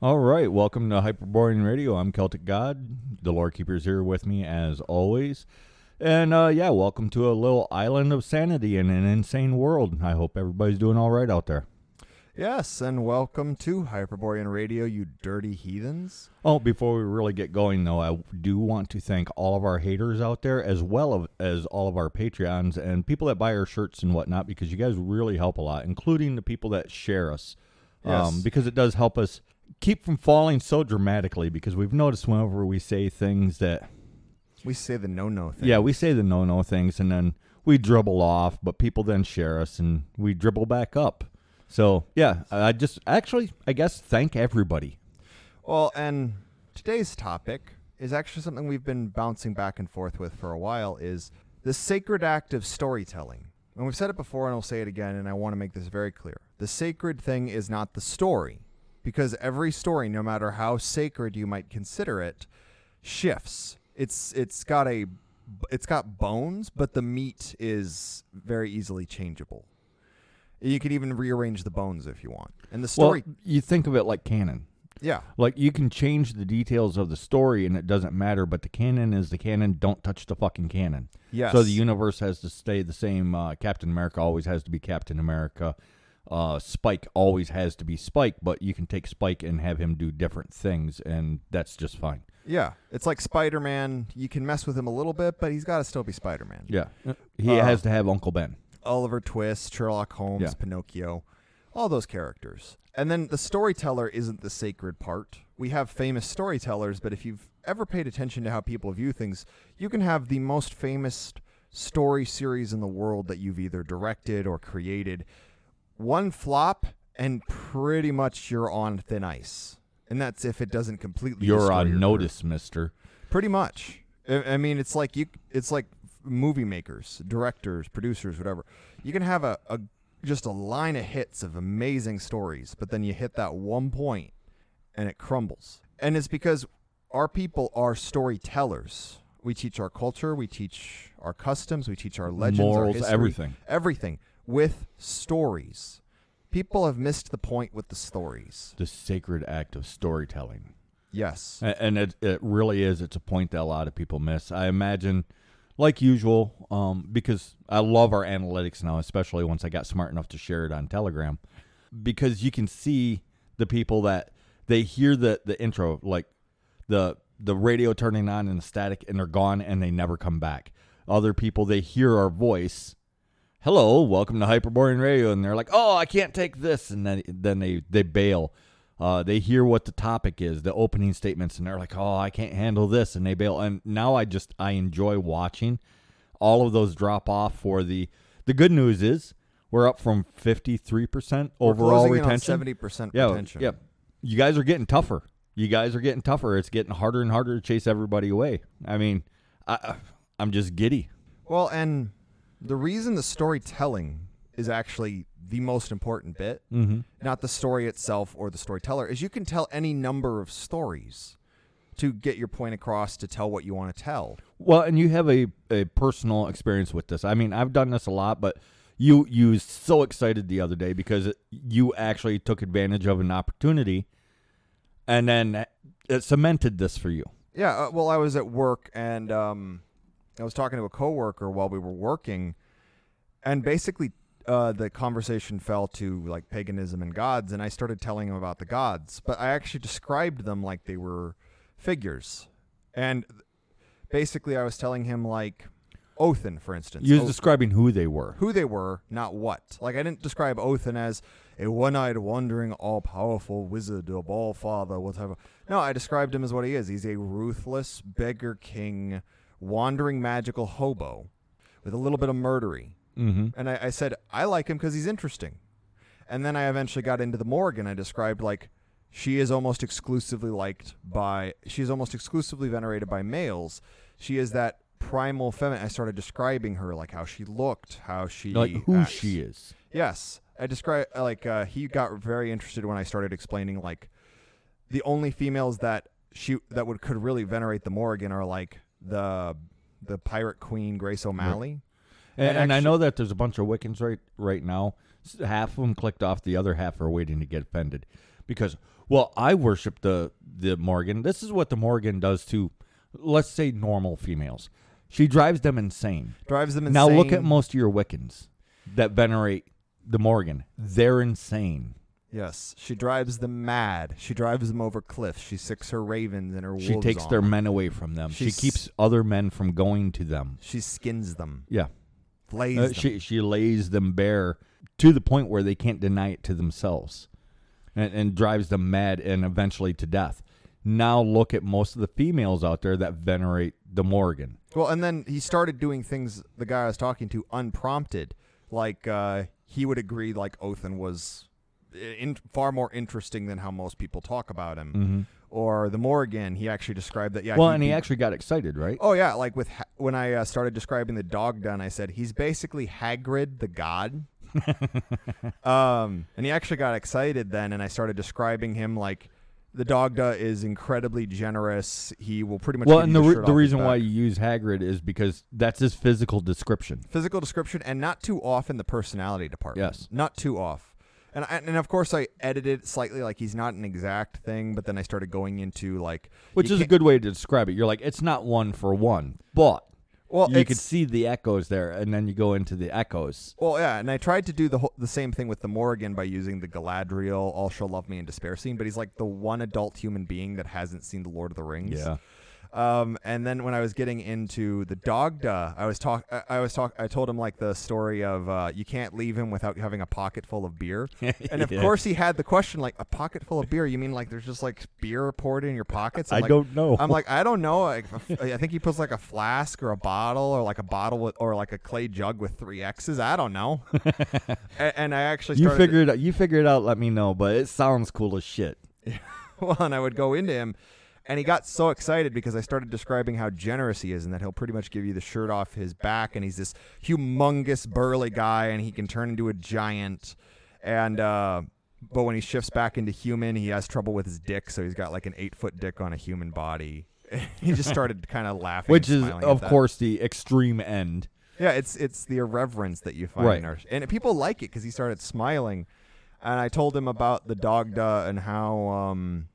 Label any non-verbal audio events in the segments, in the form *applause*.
All right, welcome to Hyperborean Radio. I'm Celtic God. The Lore Keeper's here with me as always. And uh, yeah, welcome to a little island of sanity in an insane world. I hope everybody's doing all right out there. Yes, and welcome to Hyperborean Radio, you dirty heathens. Oh, before we really get going, though, I do want to thank all of our haters out there, as well as all of our Patreons and people that buy our shirts and whatnot, because you guys really help a lot, including the people that share us. Yes. Um, because it does help us keep from falling so dramatically, because we've noticed whenever we say things that We say the no-no thing. Yeah, we say the no no things and then we dribble off, but people then share us and we dribble back up. So yeah, I just actually I guess thank everybody. Well, and today's topic is actually something we've been bouncing back and forth with for a while is the sacred act of storytelling. And we've said it before and I'll say it again and I want to make this very clear. The sacred thing is not the story because every story no matter how sacred you might consider it shifts. It's it's got a it's got bones, but the meat is very easily changeable. You can even rearrange the bones if you want. And the story Well, you think of it like canon. yeah. Like you can change the details of the story and it doesn't matter, but the canon is the canon. Don't touch the fucking canon. Yes. So the universe has to stay the same. Uh, Captain America always has to be Captain America. Uh, Spike always has to be Spike, but you can take Spike and have him do different things, and that's just fine. Yeah, it's like Spider Man. You can mess with him a little bit, but he's got to still be Spider Man. Yeah, he Uh, has to have Uncle Ben. Oliver Twist, Sherlock Holmes, Yeah. Pinocchio, all those characters. And then the storyteller isn't the sacred part. We have famous storytellers, but if you've ever paid attention to how people view things, you can have the most famous story series in the world that you've either directed or created. One flop, and pretty much you're on thin ice. And that's if it doesn't completely. You're on your notice, Mister. Pretty much. I, I mean, it's like you. It's like movie makers, directors, producers, whatever. You can have a, a just a line of hits of amazing stories, but then you hit that one point, and it crumbles. And it's because our people are storytellers. We teach our culture, we teach our customs, we teach our legends, our Morals, history, everything. everything with stories. People have missed the point with the stories. The sacred act of storytelling, Yes. And it it really is. It's a point that a lot of people miss. I imagine, like usual, um, because I love our analytics now, especially once I got smart enough to share it on Telegram, because you can see the people that they hear the the intro, like the the radio turning on and the static, and they're gone, and they never come back. Other people they hear our voice. Hello, welcome to Hyperborean Radio, and they're like, "Oh, I can't take this," and then then they they bail. Uh, they hear what the topic is, the opening statements, and they're like, "Oh, I can't handle this," and they bail. And now I just I enjoy watching all of those drop off. For the the good news is we're up from fifty three percent overall retention. seventy percent yeah, retention. yeah. You guys are getting tougher. You guys are getting tougher. It's getting harder and harder to chase everybody away. I mean, I I'm just giddy. Well, and the reason the storytelling is actually the most important bit, Mm-hmm. not the story itself or the storyteller, is you can tell any number of stories to get your point across to tell what you want to tell. Well, and you have a, a personal experience with this. I mean, I've done this a lot, but you you was so excited the other day because it, you actually took advantage of an opportunity, and then it cemented this for you. Yeah, uh, well, I was at work and um, I was talking to a coworker while we were working, and basically uh, the conversation fell to like paganism and gods, and I started telling him about the gods, but I actually described them like they were figures, and basically I was telling him like Othin, for instance, You was Oth- describing who they were. who they were, not what. Like I didn't describe Othin as a one-eyed, wandering, all-powerful wizard, a ball father, whatever. No, I described him as what he is. He's a ruthless beggar king, wandering magical hobo with a little bit of murdery. Mm-hmm. And I, I said I like him because he's interesting. And then I eventually got into the Morrigan. I described like she is almost exclusively liked by she is almost exclusively venerated by males. She is that primal feminine. I started describing her like how she looked, how she Like who acts. she is. Yes, I describe like uh, he got very interested when I started explaining like the only females that she that would could really venerate the Morrigan are like the the pirate queen Grace O'Malley. And, And and I know that there's a bunch of Wiccans right right now. Half of them clicked off. The other half are waiting to get offended because Well, I worship the the Morrigan. This is what the Morrigan does to, let's say, normal females. She drives them insane. Drives them insane. Now look at most of your Wiccans that venerate the Morrigan. They're insane. Yes, she drives them mad. She drives them over cliffs. She sicks her ravens and her wolves. She takes on their them. men away from them. She keeps other men from going to them. She skins them, Yeah. flays Uh, them. she she lays them bare to the point where they can't deny it to themselves, and, and drives them mad and eventually to death. Now look at most of the females out there that venerate the Morrigan. Well, and then he started doing things. The guy I was talking to, unprompted, like uh, he would agree, like Othin was in, far more interesting than how most people talk about him. Or the Morrigan, he actually described that. Yeah. well, he'd and he be- actually got excited, right? Oh yeah, like with ha- when I uh, started describing the Dagda, I said he's basically Hagrid the god. *laughs* um, and he actually got excited then, and I started describing him like the Dagda is incredibly generous. He will pretty much. well, and the, re- the reason why you use Hagrid is because that's his physical description. physical description and not too off in the personality department. Yes. not too off. And I, and of course I edited it slightly like he's not an exact thing, but then I started going into like Which is a good way to describe it. You're like, it's not one for one, but well, you could see the echoes there, and then you go into the echoes. Well, yeah, and I tried to do the whole, the same thing with the Morrigan by using the Galadriel "All Shall Love Me" and Despair scene, but he's like the one adult human being that hasn't seen the Lord of the Rings. Yeah. Um, and then when I was getting into the Dagda, I was talk, I- was talk, I told him like the story of uh, you can't leave him without having a pocket full of beer. *laughs* and of Yeah. course, he had the question like a pocket full of beer. You mean like there's just like beer poured in your pockets? I'm I like, don't know. I'm like, I don't know. Like, *laughs* I think he puts like a flask or a bottle or like a bottle with, or like a clay jug with three X's. I don't know. *laughs* and, and I actually you started. figure it out. You figure it out. Let me know. But it sounds cool as shit. well, and I would go into him, and he got so excited because I started describing how generous he is, and that he'll pretty much give you the shirt off his back, and he's this humongous burly guy, and he can turn into a giant, and uh, but when he shifts back into human, he has trouble with his dick, so he's got like an eight foot dick on a human body. *laughs* he just started kind of laughing, Which is, of course, the extreme end. Yeah, it's it's the irreverence that you find Right. in our and people like it because he started smiling, and I told him about the Dagda and how um,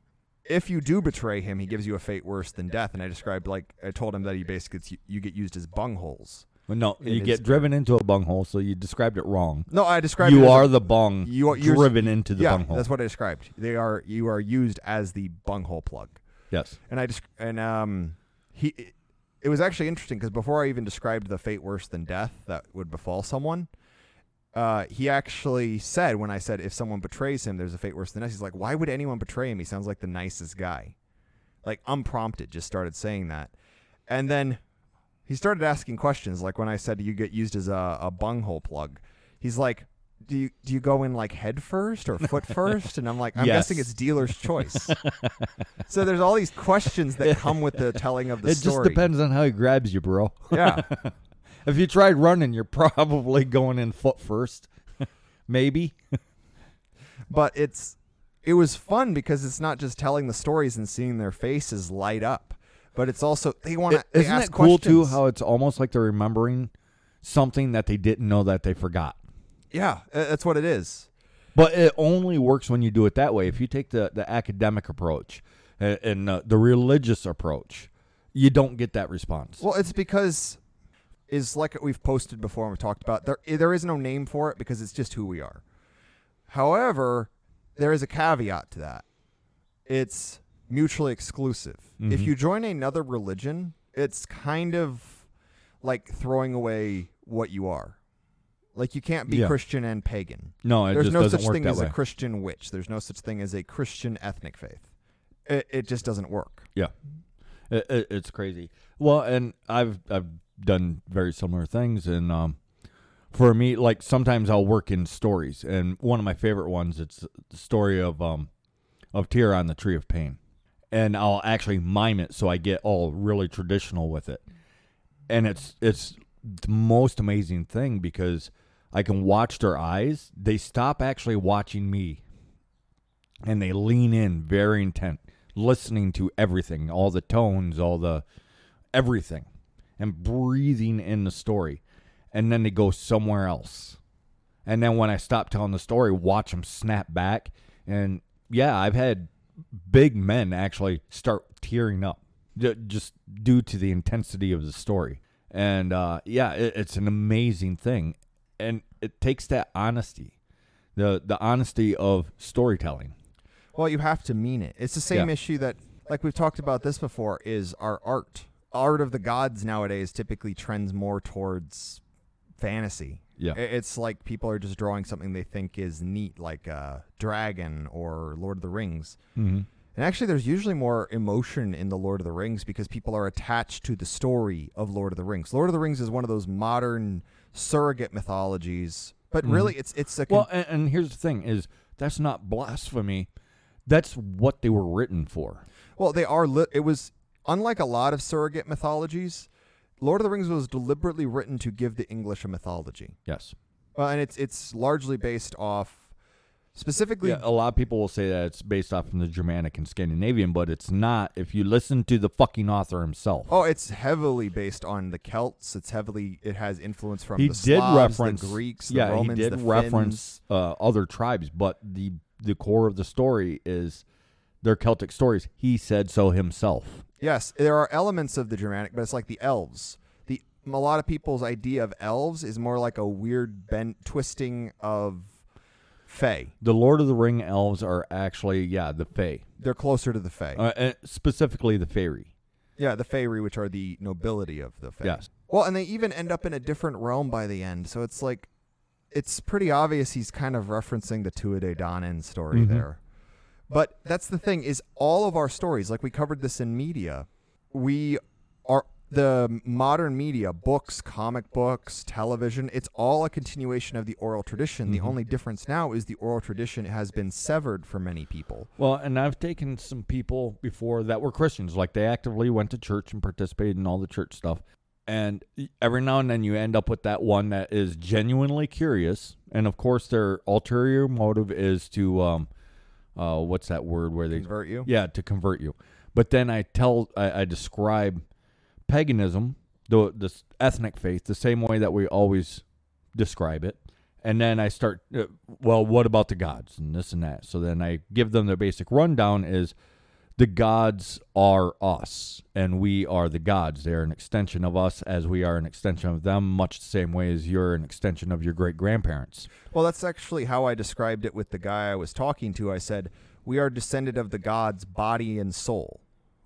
if you do betray him, he gives you a fate worse than death. And I described like I told him that he basically gets, you get used as bungholes. Well, no, you get driven into a bunghole, so you described it wrong. No, I described it You a- are the bung you are- driven into the yeah, bunghole. that's what I described. They are you are used as the bunghole plug. yes. and I just and um he it was actually interesting because before I even described the fate worse than death that would befall someone, uh, he actually said when I said if someone betrays him, there's a fate worse than death. He's like, why would anyone betray him? He sounds like the nicest guy, like unprompted, just started saying that, and then he started asking questions like when I said you get used as a, a bunghole plug. He's like. Do you, do you go in like head first or foot *laughs* first? And I'm like, I'm Yes. guessing it's dealer's choice. *laughs* So there's all these questions that come with the telling of the It story. It just depends on how he grabs you, bro. Yeah. *laughs* If you tried running, you're probably going in foot first. Maybe. but it's it was fun because it's not just telling the stories and seeing their faces light up, but it's also they want to. Ask questions. Isn't it cool too how it's almost like they're remembering something that they didn't know that they forgot? yeah, uh, that's what it is. But it only works when you do it that way. If you take the, the academic approach and, and uh, the religious approach, you don't get that response. Well, it's because is like we've posted before and we've talked about there there is no name for it because it's just who we are. However, there is a caveat to that. It's mutually exclusive. If Mhm. you join another religion, it's kind of like throwing away what you are. Like you can't be Yeah. Christian and pagan. no, it There's no such thing as way. a Christian witch. There's no such thing as a Christian ethnic faith. It, it just doesn't work. Yeah, it, it, it's crazy. Well, and I've I've done very similar things, and um, for me, like sometimes I'll work in stories, and one of my favorite ones it's the story of um of Tyr on the Tree of Pain, and I'll actually mime it so I get all really traditional with it, and it's it's the most amazing thing because I can watch their eyes; they stop actually watching me. And they lean in very intent, listening to everything, all the tones, all the everything, and breathing in the story. And then they go somewhere else. And then when I stop telling the story, watch them snap back. And yeah, I've had big men actually start tearing up just due to the intensity of the story. And uh, yeah, it, it's an amazing thing, and it takes that honesty, the the honesty of storytelling. Well, you have to mean it. It's the same Yeah. issue that, like we've talked about this before, is our art. Art of the gods nowadays typically trends more towards fantasy. Yeah. It's like people are just drawing something they think is neat, like uh, Dragon or Lord of the Rings. Mm-hmm. And actually, there's usually more emotion in the Lord of the Rings because people are attached to the story of Lord of the Rings. Lord of the Rings is one of those modern surrogate mythologies, but really, it's it's a con- Well, and, and here's the thing: is that's not blasphemy. That's what they were written for. Well, they are. Li- it was unlike a lot of surrogate mythologies. Lord of the Rings was deliberately written to give the English a mythology, Yes. uh, and it's it's largely based off specifically. Yeah, a lot of people will say that it's based off from the Germanic and Scandinavian, but it's not. If you listen to the fucking author himself, Oh, it's heavily based on the Celts. It's heavily. It has influence from he the did Slavs, reference the Greeks, the yeah, Romans, he did the reference uh, other tribes, but the the core of the story is their Celtic stories. He said so himself. Yes, there are elements of the Germanic, but it's like the elves. The a lot of people's idea of elves is more like a weird bent twisting of Fae. The Lord of the Ring elves are actually yeah the Fae, They're closer to the Fae. uh, and specifically the Fairy. yeah, the Faerie, which are the nobility of the Fae. Yes. Well, and they even end up in a different realm by the end. So it's like, it's pretty obvious he's kind of referencing the Tuatha De Danann story Mhm. there. But that's the thing is all of our stories, like we covered this in media, we are the modern media, books, comic books, television, it's all a continuation of the oral tradition. The Mhm. only difference now is the oral tradition has been severed for many people. Well, and I've taken some people before that were Christians, like they actively went to church and participated in all the church stuff. And every now and then you end up with that one that is genuinely curious, and of course their ulterior motive is to, um, uh, what's that word where they, Convert you? yeah, to convert you. But then I tell, I, I describe paganism, the this ethnic faith, the same way that we always describe it. And then I start, uh, well, what about the gods and this and that? So then I give them the basic rundown is the gods are us and we are the gods. They're an extension of us as we are an extension of them, much the same way as you're an extension of your great grandparents. Well, that's actually how I described it with the guy I was talking to. I said, We are descended of the gods, body and soul.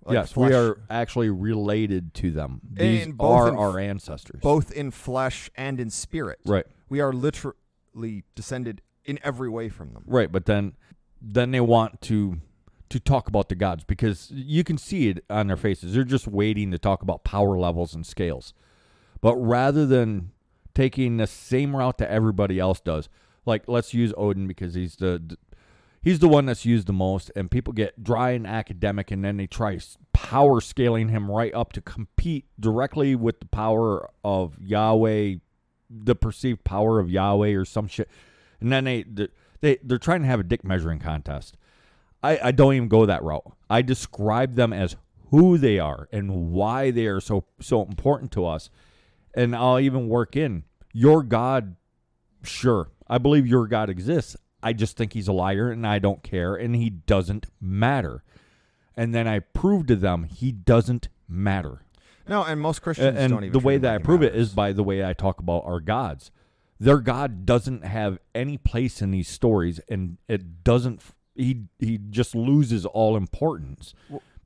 Like yes, we are actually related to them. These are in- our ancestors. both in flesh and in spirit. Right. We are literally descended in every way from them. Right, but then then they want to to talk about the gods because you can see it on their faces. They're just waiting to talk about power levels and scales. But rather than taking the same route that everybody else does, like let's use Odin because he's the he's the one that's used the most and people get dry and academic and then they try power scaling him right up to compete directly with the power of Yahweh the perceived power of Yahweh or some shit and then they they they're trying to have a dick measuring contest I, I don't even go that route I describe them as who they are and why they are so so important to us and I'll even work in your God sure I believe your God exists I just think he's a liar and I don't care and he doesn't matter. And then I prove to them he doesn't matter. No, and most Christians And don't even. And the way that I prove it matters. is by the way I talk about our gods. Their God doesn't have any place in these stories and it doesn't he he just loses all importance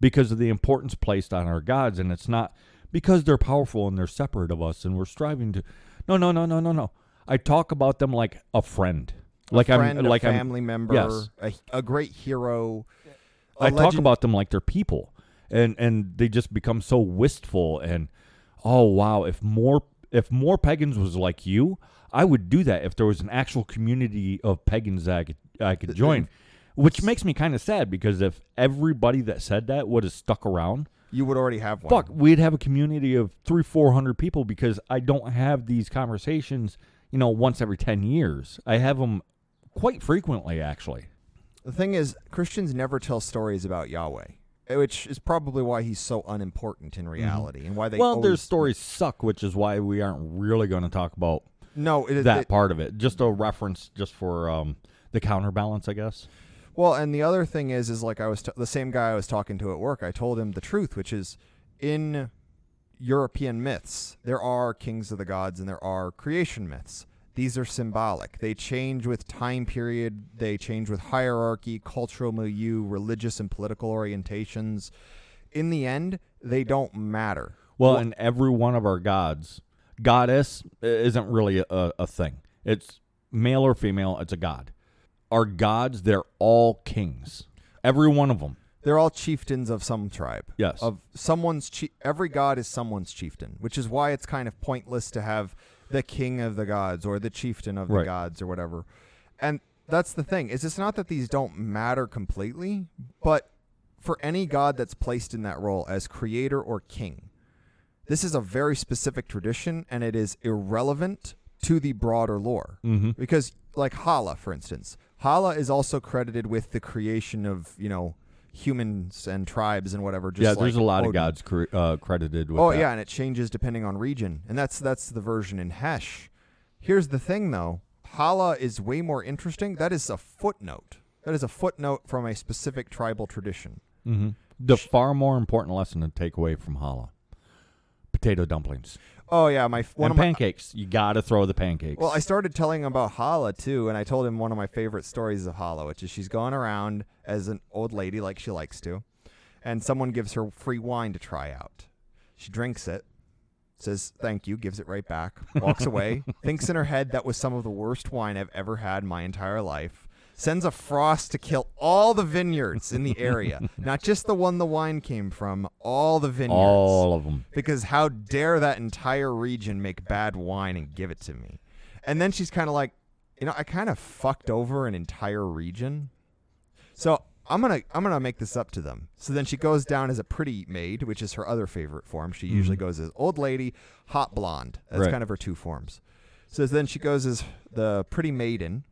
because of the importance placed on our gods and it's not because they're powerful and they're separate of us and we're striving to No, no, no, no, no, no. I talk about them like a friend. Like a friend, I'm a like I'm family member, yes. a, a great hero. a I talk about them like they're people, and and they just become so wistful and oh wow, if more if more pagans was like you, I would do that. If there was an actual community of pagans that I could I could join, which makes me kind of sad because if everybody that said that would have stuck around, You would already have one. fuck, we'd have a community of three four hundred people because I don't have these conversations, you know, once every ten years. I have them quite frequently actually. The thing is, Christians never tell stories about Yahweh, eh, which is probably why he's so unimportant in reality, and why they. Mm-hmm. well, their stories suck, which is why we aren't really going to talk about No, it, that it- part of it. Just a reference, just for um, the counterbalance, I guess. Well, and the other thing is, is like I was t- the same guy I was talking to at work. I told him the truth, which is in European myths, there are kings of the gods and there are creation myths. These are symbolic. They change with time period, they change with hierarchy, cultural milieu, religious and political orientations. In the end, they don't matter. Well, and every one of our gods, goddess isn't really a, a thing. It's male or female, it's a god. Our gods, they're all kings. Every one of them. They're all chieftains of some tribe. Yes. Of someone's chi- every god is someone's chieftain, which is why it's kind of pointless to have the king of the gods or the chieftain of the Right. gods or whatever. And that's the thing. Is it's not that these don't matter completely, but for any god that's placed in that role as creator or king, this is a very specific tradition and it is irrelevant to the broader lore. Mm-hmm. Because like Hala, for instance, Hala is also credited with the creation of you know humans and tribes and whatever. Just yeah, there's like a lot of gods cre- uh, credited with Oh that. yeah, and it changes depending on region, and that's that's the version in Hesh. Here's the thing, though. Hala is way more interesting. That is a footnote. That is a footnote from a specific tribal tradition. Mm-hmm. The far more important lesson to take away from Hala potato dumplings. Oh yeah, my one and of my, pancakes. You got to throw the pancakes. Well, I started telling him about Hala too, and I told him one of my favorite stories of Hala, which is she's going around as an old lady like she likes to, and someone gives her free wine to try out. She drinks it, says thank you, gives it right back, walks away, *laughs* thinks in her head that was some of the worst wine I've ever had in my entire life. Sends a frost to kill all the vineyards in the area, *laughs* not just the one the wine came from, all the vineyards. all of them. Because how dare that entire region make bad wine and give it to me? And then she's kind of like, you know, I kind of fucked over an entire region. So I'm gonna I'm gonna make this up to them. So then she goes down as a pretty maid, which is her other favorite form. She mm-hmm. usually goes as old lady, hot blonde. That's Right. kind of her two forms. So then she goes as the pretty maiden,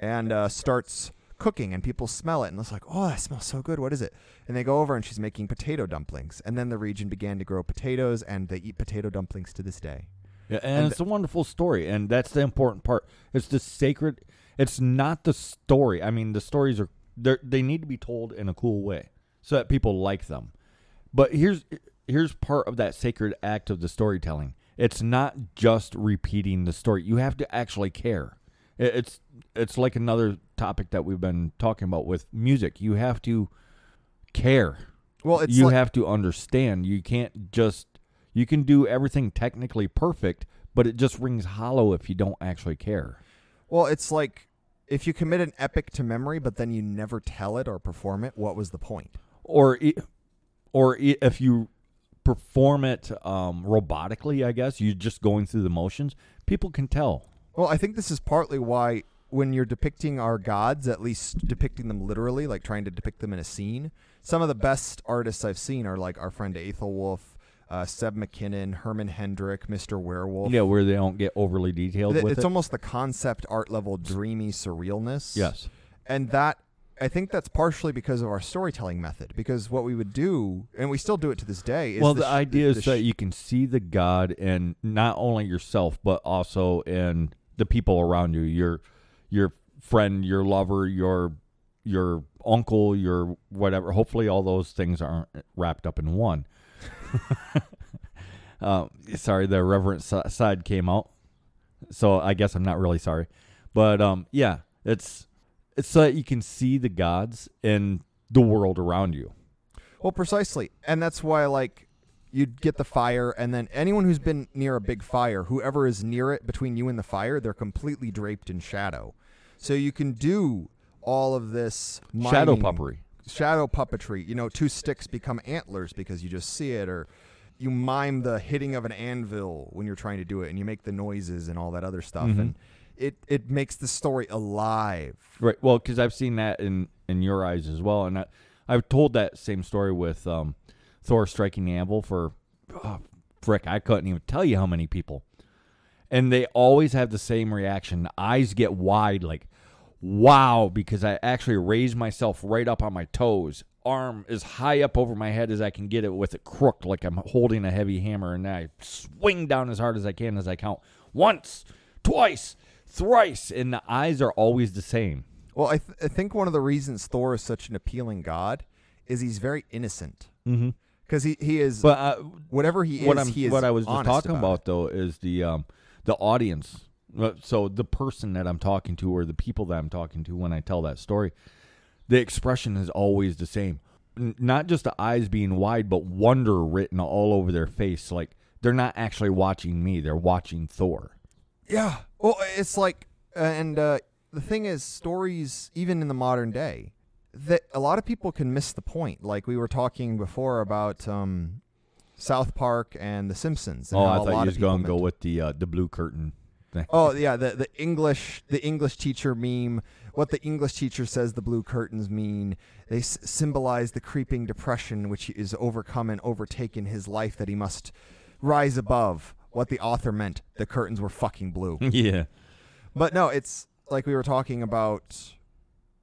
and uh, starts cooking, and people smell it, and it's like, oh, that smells so good. What is it? And they go over, and she's making potato dumplings. And then the region began to grow potatoes, and they eat potato dumplings to this day. Yeah, and, And it's a wonderful story, and that's the important part. It's the sacred. It's not the story. I mean, the stories are they they need to be told in a cool way so that people like them. But here's here's part of that sacred act of the storytelling. It's not just repeating the story. You have to actually care. It- It's it's like another topic that we've been talking about with music. You have to care Well, it's you like, have to understand you can't just you can do everything technically perfect but it just rings hollow if you don't actually care well, it's like if you commit an epic to memory, but then you never tell it or perform it. What was the point? or or if you perform it um, robotically i guess you're just going through the motions people can tell Well, I think this is partly why when you're depicting our gods, at least depicting them literally, like trying to depict them in a scene, some of the best artists I've seen are like our friend Aethelwolf, uh, Seb McKinnon, Hermann Hendrich, Mr. Werewolf. yeah where they don't get overly detailed Th- with it's it almost the concept art level dreamy surrealness. yes And that I think that's partially because of our storytelling method. Because what we would do, and we still do it to this day, is well the the, sh- idea the is that sh- you can see the god in not only yourself but also in the people around you your your friend your lover your your uncle your whatever. Hopefully all those things aren't wrapped up in one. *laughs* Uh, sorry the reverent side came out. So i guess i'm not really sorry. But um yeah it's it's so that you can see the gods in the world around you. Well, precisely, and that's why like you'd get the fire, and then anyone who's been near a big fire, whoever is near it between you and the fire, they're completely draped in shadow. So you can do all of this shadow miming- puppery shadow puppetry. You know, two sticks become antlers because you just see it, or you mime the hitting of an anvil when you're trying to do it, and you make the noises and all that other stuff, Mhm. and it it makes the story alive. Right. Well, because I've seen that in in your eyes as well, and I, I've told that same story with um, Thor striking the anvil for, oh, frick, I couldn't even tell you how many people, and they always have the same reaction. The eyes get wide, like, wow, because I actually raise myself right up on my toes, arm as high up over my head as I can get it with it crooked, like I'm holding a heavy hammer, and I swing down as hard as I can as I count once, twice, thrice, and the eyes are always the same. Well, I, th- I think one of the reasons Thor is such an appealing god is he's very innocent Mm-hmm. Because he, he is But uh, whatever he what is. I'm he is what I was just talking about, about though is the um the audience. So the person that I'm talking to or the people that I'm talking to when I tell that story, the expression is always the same. N- not just the eyes being wide, but wonder written all over their face. Like they're not actually watching me; they're watching Thor. Yeah. Well, it's like, uh, and uh, the thing is, stories, even in the modern day, that a lot of people can miss the point. Like we were talking before about um, South Park and The Simpsons. And oh, I thought you was going to go with the uh, the blue curtain thing. Oh yeah, the the English the English teacher meme. What the English teacher says the blue curtains mean. They s- symbolize the creeping depression which is overcome and overtaken his life that he must rise above. What the author meant, the curtains were fucking blue. *laughs* yeah, But no, it's like we were talking about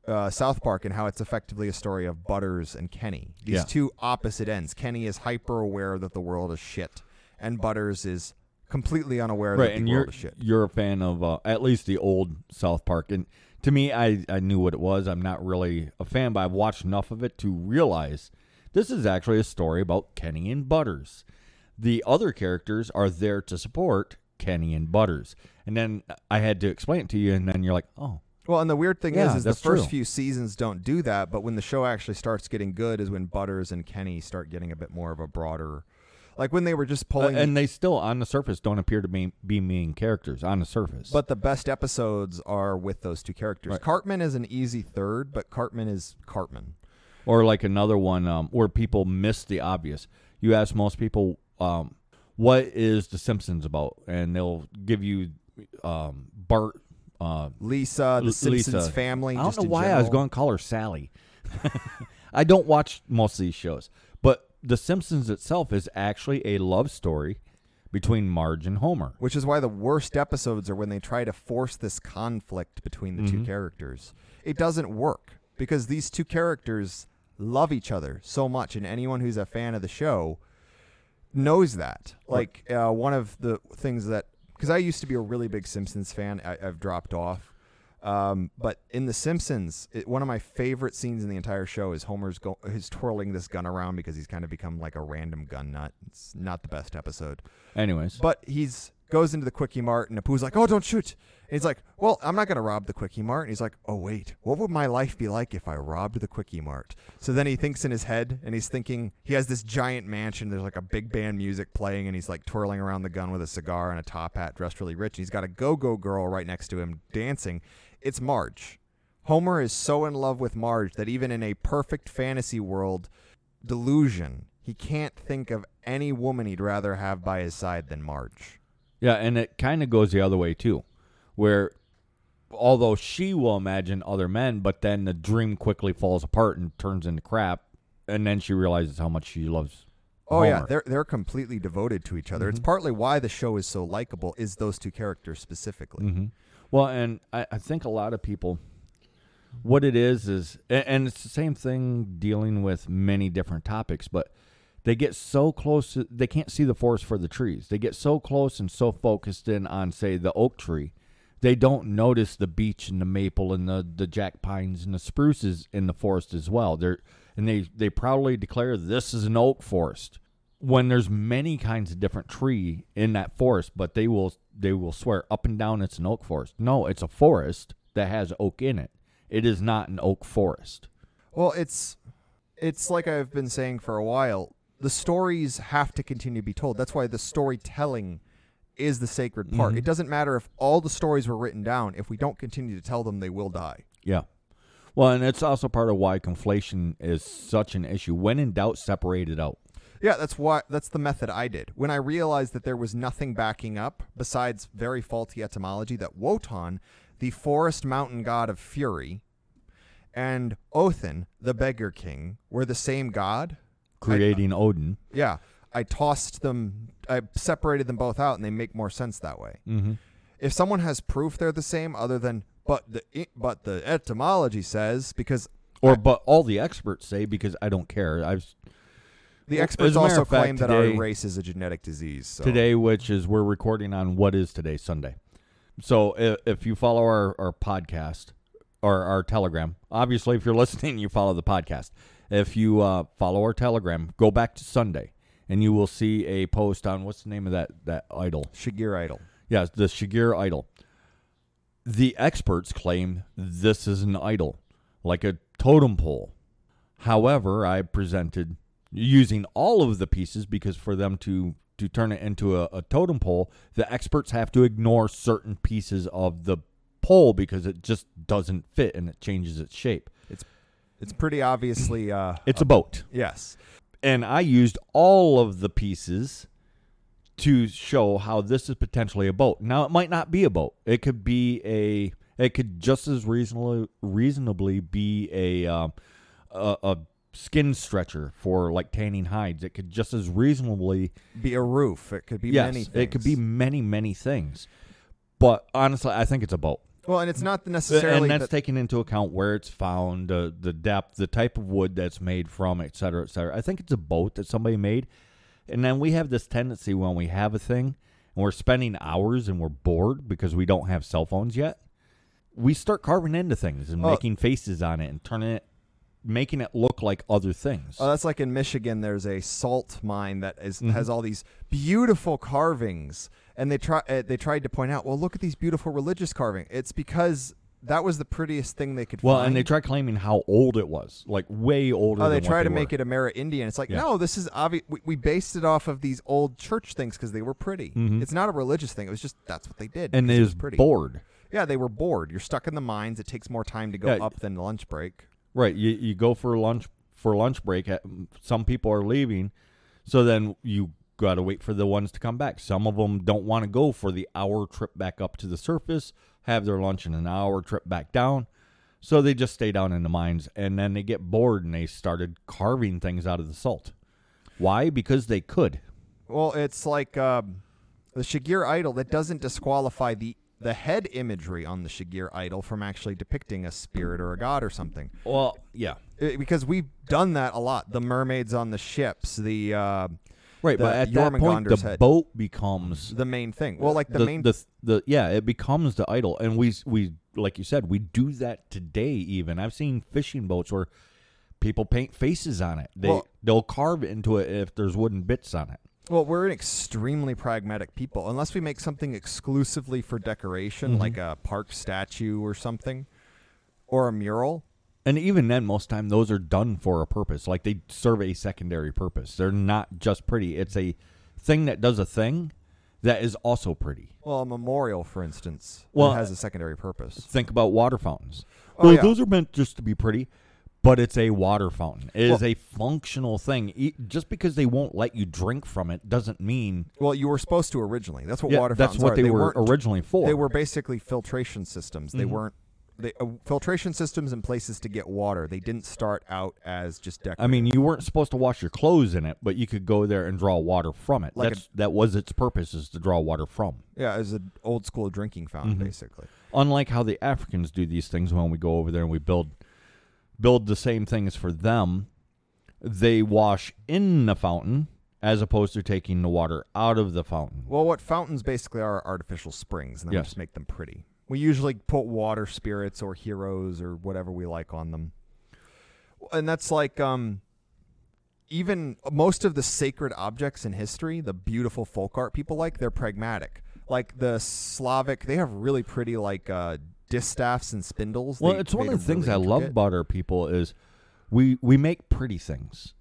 uh, South Park and how it's effectively a story of Butters and Kenny. These Yeah. two opposite ends. Kenny is hyper aware that the world is shit, and Butters is completely unaware right. that And the you're world is shit. you're a fan of uh, at least the old South Park, and to me, I I knew what it was. I'm not really a fan, but I've watched enough of it to realize this is actually a story about Kenny and Butters. The other characters are there to support Kenny and Butters, and then I had to explain it to you, and then you're like, oh, Well, and the weird thing Yeah, is, is the first true. few seasons don't do that, but when the show actually starts getting good is when Butters and Kenny start getting a bit more of a broader, like when they were just Uh, pulling. and they still on the surface don't appear to be be main characters on the surface. but the best episodes are with those two characters. Right. Cartman is an easy third, but Cartman is Cartman. or like another one um, where people miss the obvious. You ask most people, um, "What is The Simpsons about?" and they'll give you um, Bart. Uh, Lisa, the L- Simpsons Lisa. family. I don't just know in why I was going to call her Sally. *laughs* I don't watch most of these shows, but The Simpsons itself is actually a love story between Marge and Homer. Which is why the worst episodes are when they try to force this conflict between the two Mhm. characters. It doesn't work because these two characters love each other so much, and anyone who's a fan of the show knows that. Like uh, one of the things that because I used to be a really big Simpsons fan, I, I've dropped off. Um, but in The Simpsons, it, one of my favorite scenes in the entire show is Homer's go is twirling this gun around because he's kind of become like a random gun nut. It's not the best episode. Anyways, But he's goes into the quickie mart and Apu's like, "Oh, don't shoot!" And he's like, "Well, I'm not gonna rob the quickie mart." And he's like, "Oh, wait, what would my life be like if I robbed the quickie mart?" So then he thinks in his head, and he's thinking he has this giant mansion. There's like a big band music playing, and he's like twirling around the gun with a cigar and a top hat, dressed really rich. And he's got a go-go girl right next to him dancing. It's Marge. Homer is so in love with Marge that even in a perfect fantasy world delusion, he can't think of any woman he'd rather have by his side than Marge. Yeah, and it kind of goes the other way too, where although she will imagine other men, but then the dream quickly falls apart and turns into crap, and then she realizes how much she loves. Oh yeah, they're they're completely devoted to each other. It's Mhm. partly why the show is so likable is those two characters specifically. hmm Well, and I, I think a lot of people, what it is is, a- and it's the same thing dealing with many different topics, but they get so close, to, they can't see the forest for the trees. They get so close and so focused in on, say, the oak tree, they don't notice the beech and the maple and the, the jack pines and the spruces in the forest as well. They're and they they proudly declare this is an oak forest when there's many kinds of different tree in that forest, but they will they will swear up and down it's an oak forest. No, it's a forest that has oak in it. It is not an oak forest. Well, it's it's like I've been saying for a while. The stories have to continue to be told. That's why the storytelling is the sacred part. Mhm. It doesn't matter if all the stories were written down. If we don't continue to tell them, they will die. Yeah. Well, and it's also part of why conflation is such an issue. When in doubt, separate it out. Yeah, that's why that's the method I did. When I realized that there was nothing backing up besides very faulty etymology that Wotan, the forest mountain god of fury, and Othin, the beggar king, were the same god. Creating Odin. Yeah, I tossed them I separated them both out and they make more sense that way. Mm-hmm. If someone has proof they're the same other than but the but the etymology says because Or, but all the experts say because I don't care. I've the experts as a matter also fact, claim that today- our race is a genetic disease. So. today, which is we're recording on what is today, Sunday. So if, if you follow our, our podcast or our Telegram. Obviously, if you're *laughs* listening, you follow the podcast. If you uh, follow our Telegram, go back to Sunday, and you will see a post on what's the name of that that idol? Shigir idol. Yes, the Shigir idol. The experts claim this is an idol, like a totem pole. However, I presented using all of the pieces because for them to to turn it into a, a totem pole, the experts have to ignore certain pieces of the pole because it just doesn't fit and it changes its shape. It's it's pretty obviously. Uh, It's a boat. yes. And I used all of the pieces to show how this is potentially a boat. Now it might not be a boat. It could be a. It could just as reasonably reasonably be a um, a, a skin stretcher for like tanning hides. It could just as reasonably Be a roof. It could be yes, many. it could be many many things. But honestly, I think it's a boat. Well, and it's not necessarily. and that's that- taking into account where it's found, uh, the depth, the type of wood that's made from, et cetera, et cetera. I think it's a boat that somebody made. And then we have this tendency when we have a thing and we're spending hours and we're bored because we don't have cell phones yet, we start carving into things and Oh. making faces on it and turning it, making it look like other things. Oh, that's like in Michigan. There's a salt mine that is, Mm-hmm. has all these beautiful carvings, and they try uh, they tried to point out, well, look at these beautiful religious carving. It's because that was the prettiest thing they could find. well, find. and they try claiming how old it was, like way older. Oh, they try to were. make it Amerindian. It's like, Yeah. no, this is obvious. We, we based it off of these old church things because they were pretty. Mhm. It's not a religious thing. It was just that's what they did. and it it was pretty. bored. Yeah, they were bored. You're stuck in the mines. It takes more time to go Yeah. up than lunch break. Right. You you go for lunch for lunch break. Some people are leaving, so then you got to wait for the ones to come back. Some of them don't want to go for the hour trip back up to the surface, have their lunch, and an hour trip back down. So they just stay down in the mines, and then they get bored and they started carving things out of the salt. Why? Because they could. Well, it's like um, the Shigir idol that doesn't disqualify the the head imagery on the Shigir idol from actually depicting a spirit or a god or something. Well, yeah. It- because we've done that a lot. The mermaids on the ships, the uh, Right, The but at that point, the boat becomes the main thing. Well, like the, the, main the the yeah, it becomes the idol, and we we like you said, we do that today. Even I've seen fishing boats where people paint faces on it. They Well- they'll carve into it if there's wooden bits on it. Well, we're an extremely pragmatic people. Unless we make something exclusively for decoration, Mm-hmm. like a park statue or something, or a mural. And even then, most time those are done for a purpose. Like they serve a secondary purpose. They're not just pretty. It's a thing that does a thing that is also pretty. Well, a memorial, for instance, Well, has a secondary purpose. Think about water fountains. Oh, well, yeah. those are meant just to be pretty, but it's a water fountain. It is Well- a functional thing. Just because they won't let you drink from it doesn't mean Well, you were supposed to originally. That's what Yeah, water that's fountains what are. they, were originally for. They were basically filtration systems. They Mhm. weren't they, uh, filtration systems and places to get water. They didn't start out as just decorative. I mean, you weren't supposed to wash your clothes in it, but you could go there and draw water from it. Like That's that was its purpose is to draw water from. yeah, as an old school drinking fountain, Mhm. basically. Unlike how the Africans do these things when we go over there and we build build the same things for them, they wash in the fountain as opposed to taking the water out of the fountain. Well, what fountains basically are artificial springs, and then we Yes. just make them pretty. We usually put water spirits or heroes or whatever we like on them, and that's like um, even most of the sacred objects in history, the beautiful folk art people like, they're pragmatic. Like the Slavic, they have really pretty like uh, distaffs and spindles. Well, They it's one of the things really I love about our people is we we make pretty things.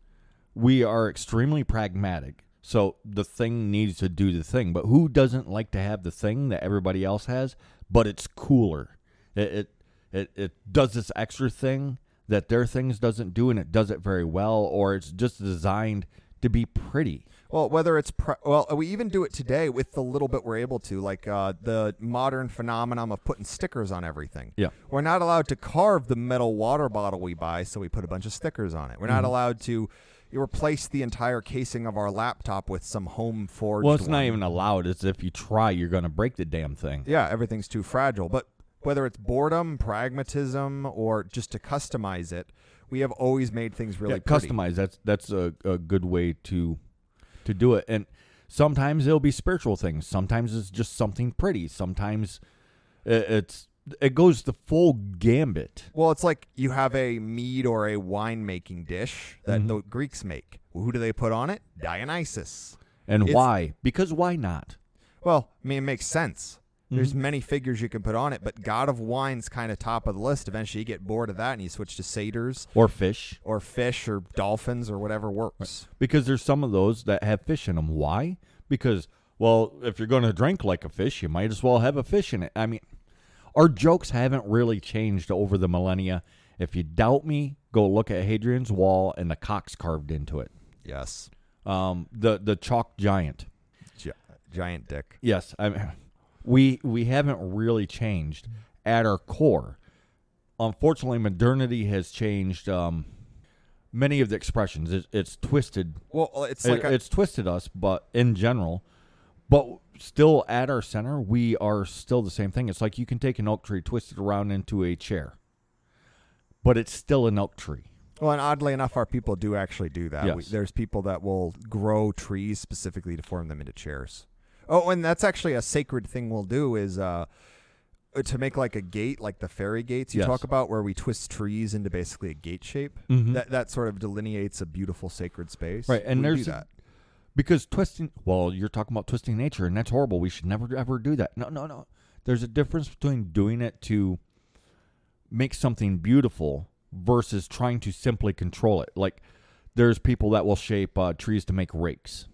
We are extremely pragmatic. So the thing needs to do the thing, but who doesn't like to have the thing that everybody else has, but it's cooler. It it it, it does this extra thing that their things doesn't do and it does it very well or it's just designed to be pretty. Well, whether it's pre- well, we even do it today with the little bit we're able to, like uh, the modern phenomenon of putting stickers on everything. Yeah. We're not allowed to carve the metal water bottle we buy, so we put a bunch of stickers on it. We're Mm-hmm. not allowed to replace the entire casing of our laptop with some home forged. Well, it's not one. even allowed. It's if you try, you're going to break the damn thing. Yeah, everything's too fragile. But whether it's boredom, pragmatism, or just to customize it, we have always made things really yeah, customize. That's that's a, a good way to to do it. And sometimes it'll be spiritual things. Sometimes it's just something pretty. Sometimes it's it goes the full gambit. Well, it's like you have a mead or a wine making dish that Mhm. the Greeks make. Who do they put on it? Dionysus. And It's- why? Because why not? Well, I mean, it makes sense. There's Mhm. many figures you can put on it, but God of Wine's kind of top of the list. Eventually, you get bored of that and you switch to satyrs Or fish. or fish or dolphins or whatever works. Because there's some of those that have fish in them. Why? Because, well, if you're going to drink like a fish, you might as well have a fish in it. I mean, our jokes haven't really changed over the millennia. If you doubt me, go look at Hadrian's Wall and the cocks carved into it. Yes. Um, the the chalk giant. Gi- giant dick. Yes, I mean, we we haven't really changed at our core. Unfortunately, modernity has changed um, many of the expressions. It, it's twisted. Well, it's It- like a, it's twisted us, but in general, but still at our center, we are still the same thing. It's like you can take an oak tree, twist it around into a chair, but it's still an oak tree. well, and oddly enough, our people do actually do that. We, there's people that will grow trees specifically to form them into chairs. Oh, and that's actually a sacred thing we'll do is uh, to make like a gate, like the fairy gates you Yes. talk about, where we twist trees into basically a gate shape. Mhm. That that sort of delineates a beautiful sacred space. Right, and We there's- that. Because twisting, well, you're talking about twisting nature, and that's horrible. We should never ever do that. No, no, no. There's a difference between doing it to make something beautiful versus trying to simply control it. Like, there's people that will shape uh, trees to make rakes.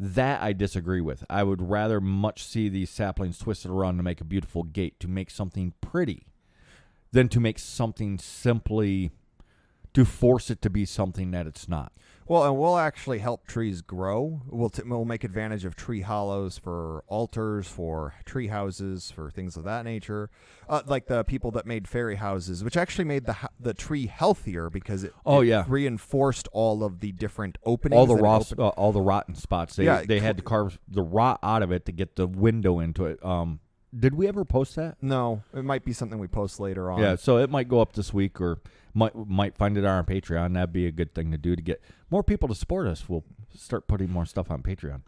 That I disagree with. I would rather much see these saplings twisted around to make a beautiful gate, to make something pretty, than to make something simply to force it to be something that it's not. Well, and we'll actually help trees grow. We'll t- we'll make advantage of tree hollows for altars, for tree houses, for things of that nature. Uh, like the people that made fairy houses, which actually made the the tree healthier because it, Oh, it yeah. reinforced all of the different openings. all the raw, uh, all the rotten spots. They Yeah, they had to carve the rot out of it to get the window into it. Um, did we ever post that? No, it might be something we post later on. Yeah, so it might go up this week, or might might find it on our Patreon. That'd be a good thing to do to get more people to support us. We'll start putting more stuff on Patreon.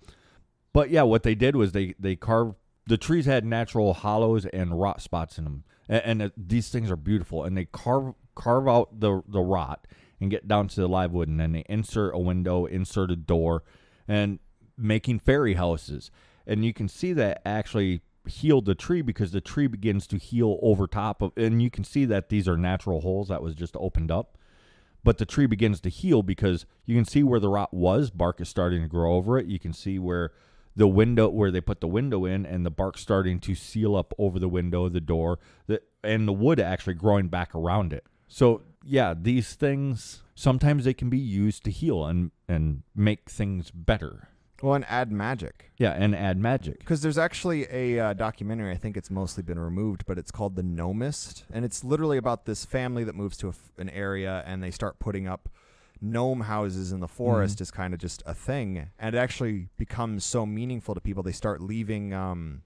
But yeah, what they did was they they carved the trees had natural hollows and rot spots in them, and, and these things are beautiful. And they carve carve out the the rot and get down to the live wood, and then they insert a window, insert a door, and making fairy houses. And you can see that actually healed the tree because the tree begins to heal over top of, and you can see that these are natural holes that was just opened up but the tree begins to heal because you can see where the rot was bark is starting to grow over it. You can see where the window where they put the window in and the bark starting to seal up over the window the door the, and the wood actually growing back around it. So yeah these things sometimes they can be used to heal and and make things better Well, and add magic. yeah and add magic Because there's actually a uh, documentary, I think it's mostly been removed, but it's called The Gnomist. And it's literally about this family that moves to a f an area and they start putting up gnome houses in the forest as kind of just a thing. And it actually becomes so meaningful to people, they start leaving um,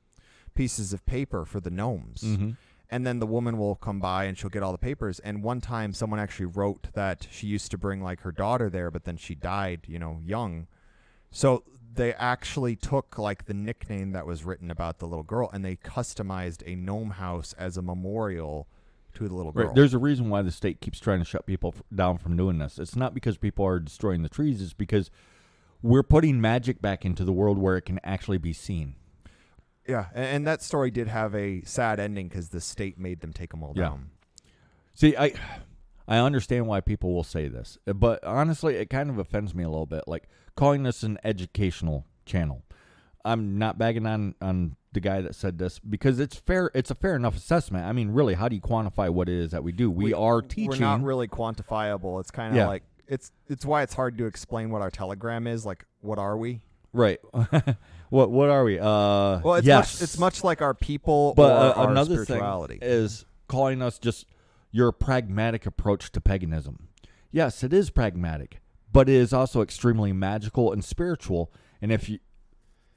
pieces of paper for the gnomes. mm-hmm. And then the woman will come by and she'll get all the papers. And one time, someone actually wrote that she used to bring like her daughter there, but then she died, you know, young. So they actually took like the nickname that was written about the little girl and they customized a gnome house as a memorial to the little girl. Right. There's a reason why the state keeps trying to shut people f- down from doing this. It's not because people are destroying the trees. It's because we're putting magic back into the world where it can actually be seen. yeah, and, and that story did have a sad ending because the state made them take them all Yeah. down. See, I I understand why people will say this, but honestly, it kind of offends me a little bit. Like calling this an educational channel. I'm not bagging on on the guy that said this because it's fair. It's a fair enough assessment. I mean, really, how do you quantify what it is that we do? We, are teaching. We're not really quantifiable. It's kind of Yeah. like it's it's why it's hard to explain what our telegram is. Like, what are we? right. *laughs* what what are we? Uh, Well, it's yes. much it's much like our people But or uh, our another thing is calling us just your pragmatic approach to paganism. Yes, it is pragmatic, but it is also extremely magical and spiritual. And if you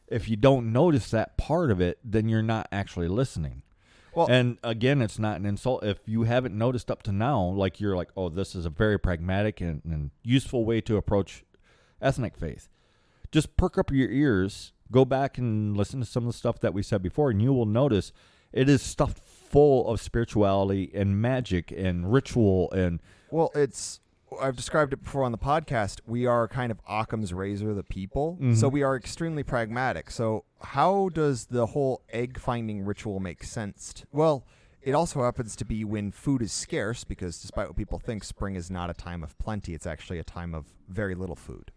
if you don't notice that part of it, then you're not actually listening. Well- and again, it's not an insult if you haven't noticed up to now. Like you're like, oh, this is a very pragmatic and, and useful way to approach ethnic faith. Just perk up your ears, go back and listen to some of the stuff that we said before, and you will notice it is stuffed full of spirituality and magic and ritual and Well, it's I've described it before on the podcast. We are kind of Occam's razor, the people. So Mhm. we are extremely pragmatic. So how does the whole egg finding ritual make sense? well, it also happens to be when food is scarce, because despite what people think, spring is not a time of plenty. It's actually a time of very little food.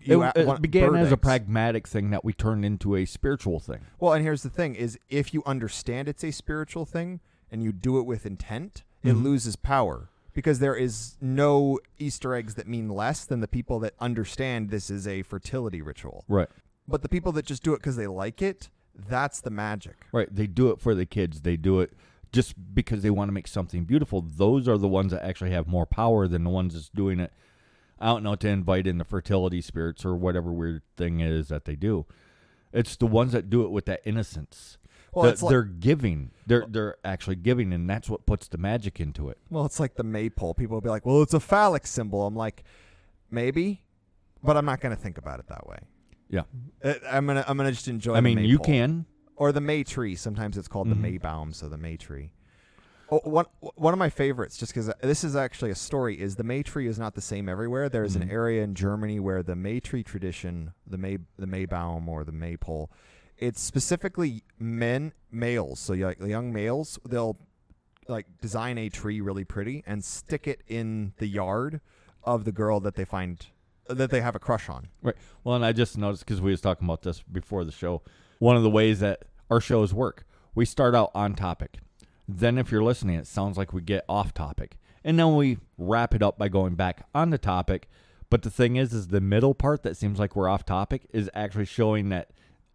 It, You it want began as a pragmatic thing that we turned into a spiritual thing. Well, and here's the thing: is if you understand it's a spiritual thing and you do it with intent, it Mhm. loses power because there is no Easter eggs that mean less than the people that understand this is a fertility ritual. Right. But the people that just do it because they like it, that's the magic. Right. They do it for the kids. They do it just because they want to make something beautiful. Those are the ones that actually have more power than the ones that's doing it. I don't know to invite in the fertility spirits or whatever weird thing it is that they do. It's the ones that do it with that innocence. Well, that it's like, they're giving. They're they're actually giving, and that's what puts the magic into it. well, it's like the maypole. People will be like, "Well, it's a phallic symbol." I'm like, maybe, but I'm not going to think about it that way. Yeah. Uh, I'm gonna I'm gonna just enjoy. I the mean, you can. or the May tree. Sometimes it's called Mhm. the Maybaum, so the May tree. Oh, one one of my favorites, just because this is actually a story, is the May tree is not the same everywhere. There's Mhm. an area in Germany where the May tree tradition, the May the Maybaum or the maypole, it's specifically men males. So like young males, they'll like design a tree really pretty and stick it in the yard of the girl that they find that they have a crush on. Right. Well, and I just noticed because we was talking about this before the show. One of the ways that our shows work, we start out on topic. Then, if you're listening, it sounds like we get off topic, and then we wrap it up by going back on the topic. But the thing is, is the middle part that seems like we're off topic is actually showing that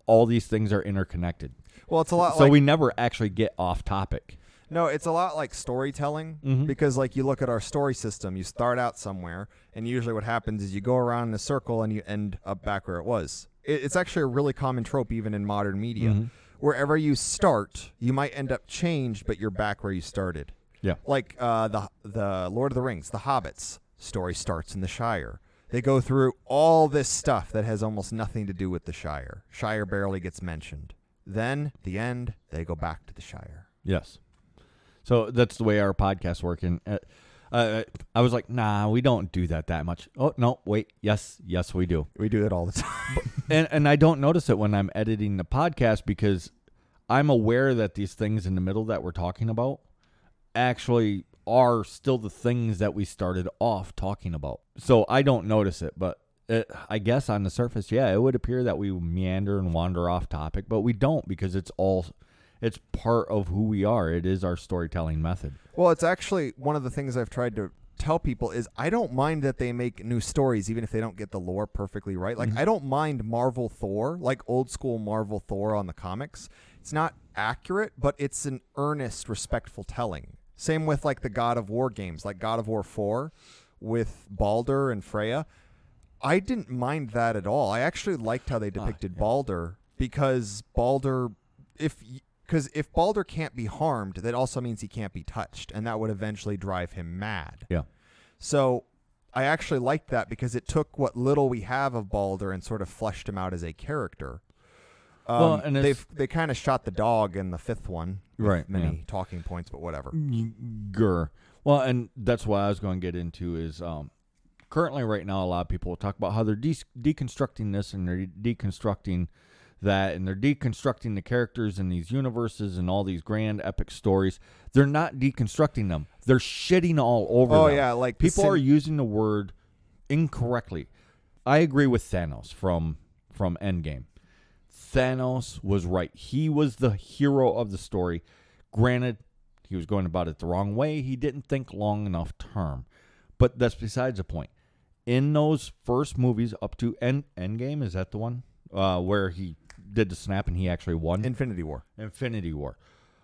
all these things are interconnected. Well, it's a lot So like we never actually get off topic. No, it's a lot like storytelling Mhm. because, like, you look at our story system. You start out somewhere, and usually what happens is you go around in a circle and you end up back where it was. It, it's actually a really common trope, even in modern media. Mhm. Wherever you start, you might end up changed, but you're back where you started. Yeah. Like uh, the the Lord of the Rings, the Hobbits story starts in the Shire. They go through all this stuff that has almost nothing to do with the Shire. Shire barely gets mentioned. Then, the end, they go back to the Shire. Yes. So that's the way our podcasts work. And uh, uh, I was like, nah, we don't do that that much. Oh, no, wait. Yes, yes, we do. We do it all the *laughs* time. and and I don't notice it when I'm editing the podcast because I'm aware that these things in the middle that we're talking about actually are still the things that we started off talking about. So I don't notice it, but it, I guess on the surface, yeah, it would appear that we meander and wander off topic, but we don't because it's all it's part of who we are. It is our storytelling method. Well, it's actually one of the things I've tried to tell people is I don't mind that they make new stories even if they don't get the lore perfectly right. Like Mhm. I don't mind Marvel Thor, like old school Marvel Thor on the comics. It's not accurate, but it's an earnest, respectful telling. Same with like the God of War games, like God of War 4 with Balder and Freya. I didn't mind that at all. I actually liked how they depicted yeah. Balder because Balder if because if Balder can't be harmed, that also means he can't be touched, and that would eventually drive him mad. Yeah. So I actually liked that because it took what little we have of Balder and sort of fleshed him out as a character. Um, Well, and they've they kind of shot the dog in the fifth one, Right, Many yeah. talking points, but whatever. Grr. Well, and that's what I was going to get into is um, currently right now a lot of people talk about how they're de- deconstructing this and they're deconstructing that and they're deconstructing the characters in these universes and all these grand epic stories. They're not deconstructing them. They're shitting all over Oh them. yeah, like People syn- are using the word incorrectly. I agree with Thanos from from Endgame. Thanos was right. He was the hero of the story. Granted, he was going about it the wrong way. He didn't think long enough term. But that's besides the point. In those first movies up to End Endgame, is that the one? Uh, where he did the snap and he actually won? Infinity War. Infinity War.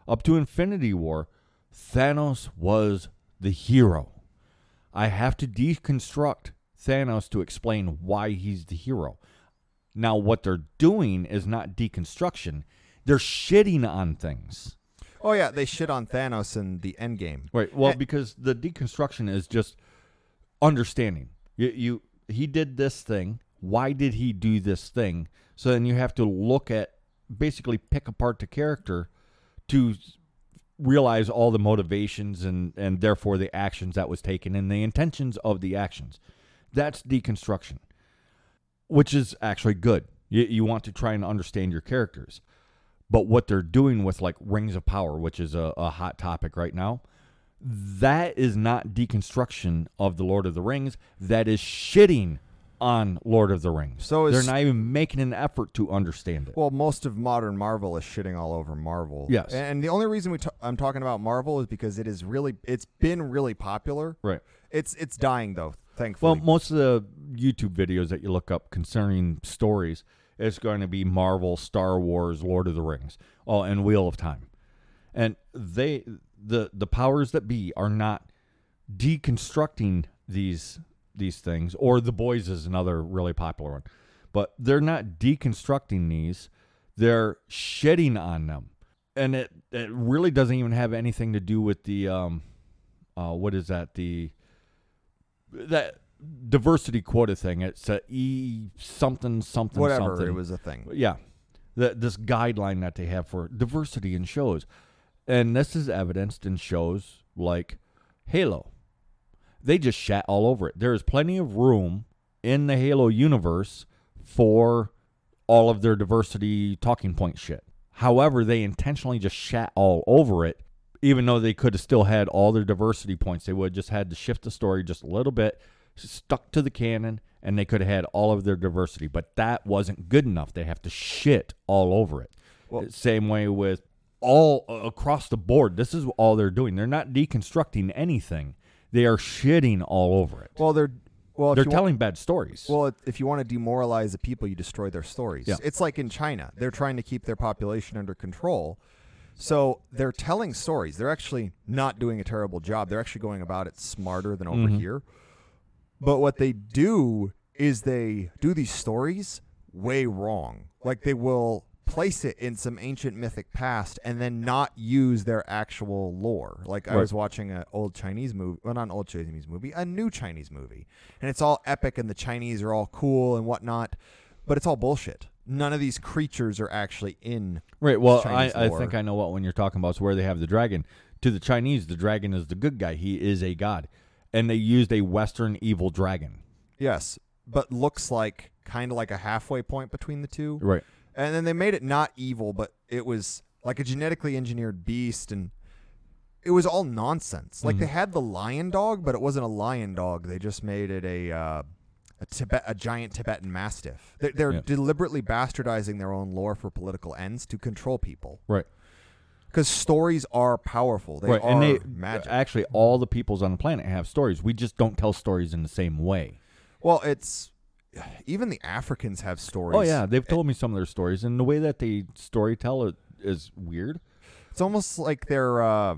Up to Infinity War, Thanos was the hero. I have to deconstruct Thanos to explain why he's the hero. Now, what they're doing is not deconstruction, they're shitting on things. Oh yeah, they shit on Thanos in the Endgame. Right. Well, Eh. because the deconstruction is just understanding. You, you he did this thing. Why did he do this thing? So then you have to look at basically pick apart the character to realize all the motivations and and therefore the actions that was taken and the intentions of the actions. That's deconstruction, which is actually good. You, you want to try and understand your characters. But what they're doing with like Rings of Power, which is a, a hot topic right now, that is not deconstruction of the Lord of the Rings. That is shitting on Lord of the Rings. So they're not even making an effort to understand it. Well, most of modern Marvel is shitting all over Marvel. Yes. and the only reason we t- I'm talking about Marvel is because it is really it's been really popular. right. It's it's dying though, Well, most of the YouTube videos that you look up concerning stories, it's going to be Marvel, Star Wars, Lord of the Rings, oh, and Wheel of Time, and they the the powers that be are not deconstructing these these things. Or The Boys is another really popular one, but they're not deconstructing these; they're shedding on them, and it it really doesn't even have anything to do with the um, uh, what is that? The that diversity quota thing. It's a E something something Whatever something. it was a thing. Yeah, the, this guideline that they have for diversity in shows, and this is evidenced in shows like Halo. They just shat all over it. There is plenty of room in the Halo universe for all of their diversity talking point shit. However, they intentionally just shat all over it, even though they could have still had all their diversity points. They would have just had to shift the story just a little bit, stuck to the canon, and they could have had all of their diversity. But that wasn't good enough. They have to shit all over it. Well- Same way with all uh, across the board. This is all they're doing. They're not deconstructing anything. They are shitting all over it. Well, they're well. they're telling bad stories. Well, if you want to demoralize the people, you destroy their stories. Yeah. It's like in China. They're trying to keep their population under control. So they're telling stories. They're actually not doing a terrible job. They're actually going about it smarter than over Mhm. here. But what they do is they do these stories way wrong. Like they will place it in some ancient mythic past and then not use their actual lore. Like I was watching an old Chinese movie, well, not an old Chinese movie, a new Chinese movie, and it's all epic and the Chinese are all cool and whatnot, but it's all bullshit. None of these creatures are actually in. Right. Well, I, Chinese I lore. think I know what one you're talking about. Is where they have the dragon. To the Chinese, the dragon is the good guy. He is a god, and they used a Western evil dragon. Yes, but looks like kind of like a halfway point between the two. Right. And then they made it not evil, but it was like a genetically engineered beast, and it was all nonsense. Like they had the lion dog, but it wasn't a lion dog. They just made it a uh, a Tibet, a giant Tibetan mastiff. They're, they're deliberately bastardizing their own lore for political ends to control people. Right. Because stories are powerful. They right. are and they magic. actually all the peoples on the planet have stories. We just don't tell stories in the same way. well, it's even the Africans have stories. Oh yeah, they've told me some of their stories, and the way that they story tell it is weird. It's almost like they're uh,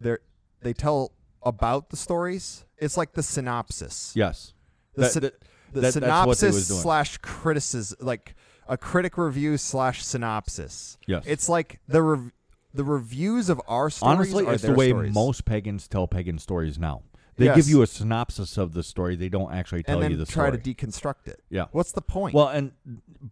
they're they tell about the stories. It's like the synopsis. Yes. The, That- that- the that- that's what they synopsis slash criticism, like a critic review slash synopsis. Yes. It's like the rev- the reviews of our stories. Honestly, are it's the way stories. most pagans tell pagan stories now. They Yes. give you a synopsis of the story. They don't actually tell and then you the try story. to deconstruct it. Yeah. What's the point? Well, and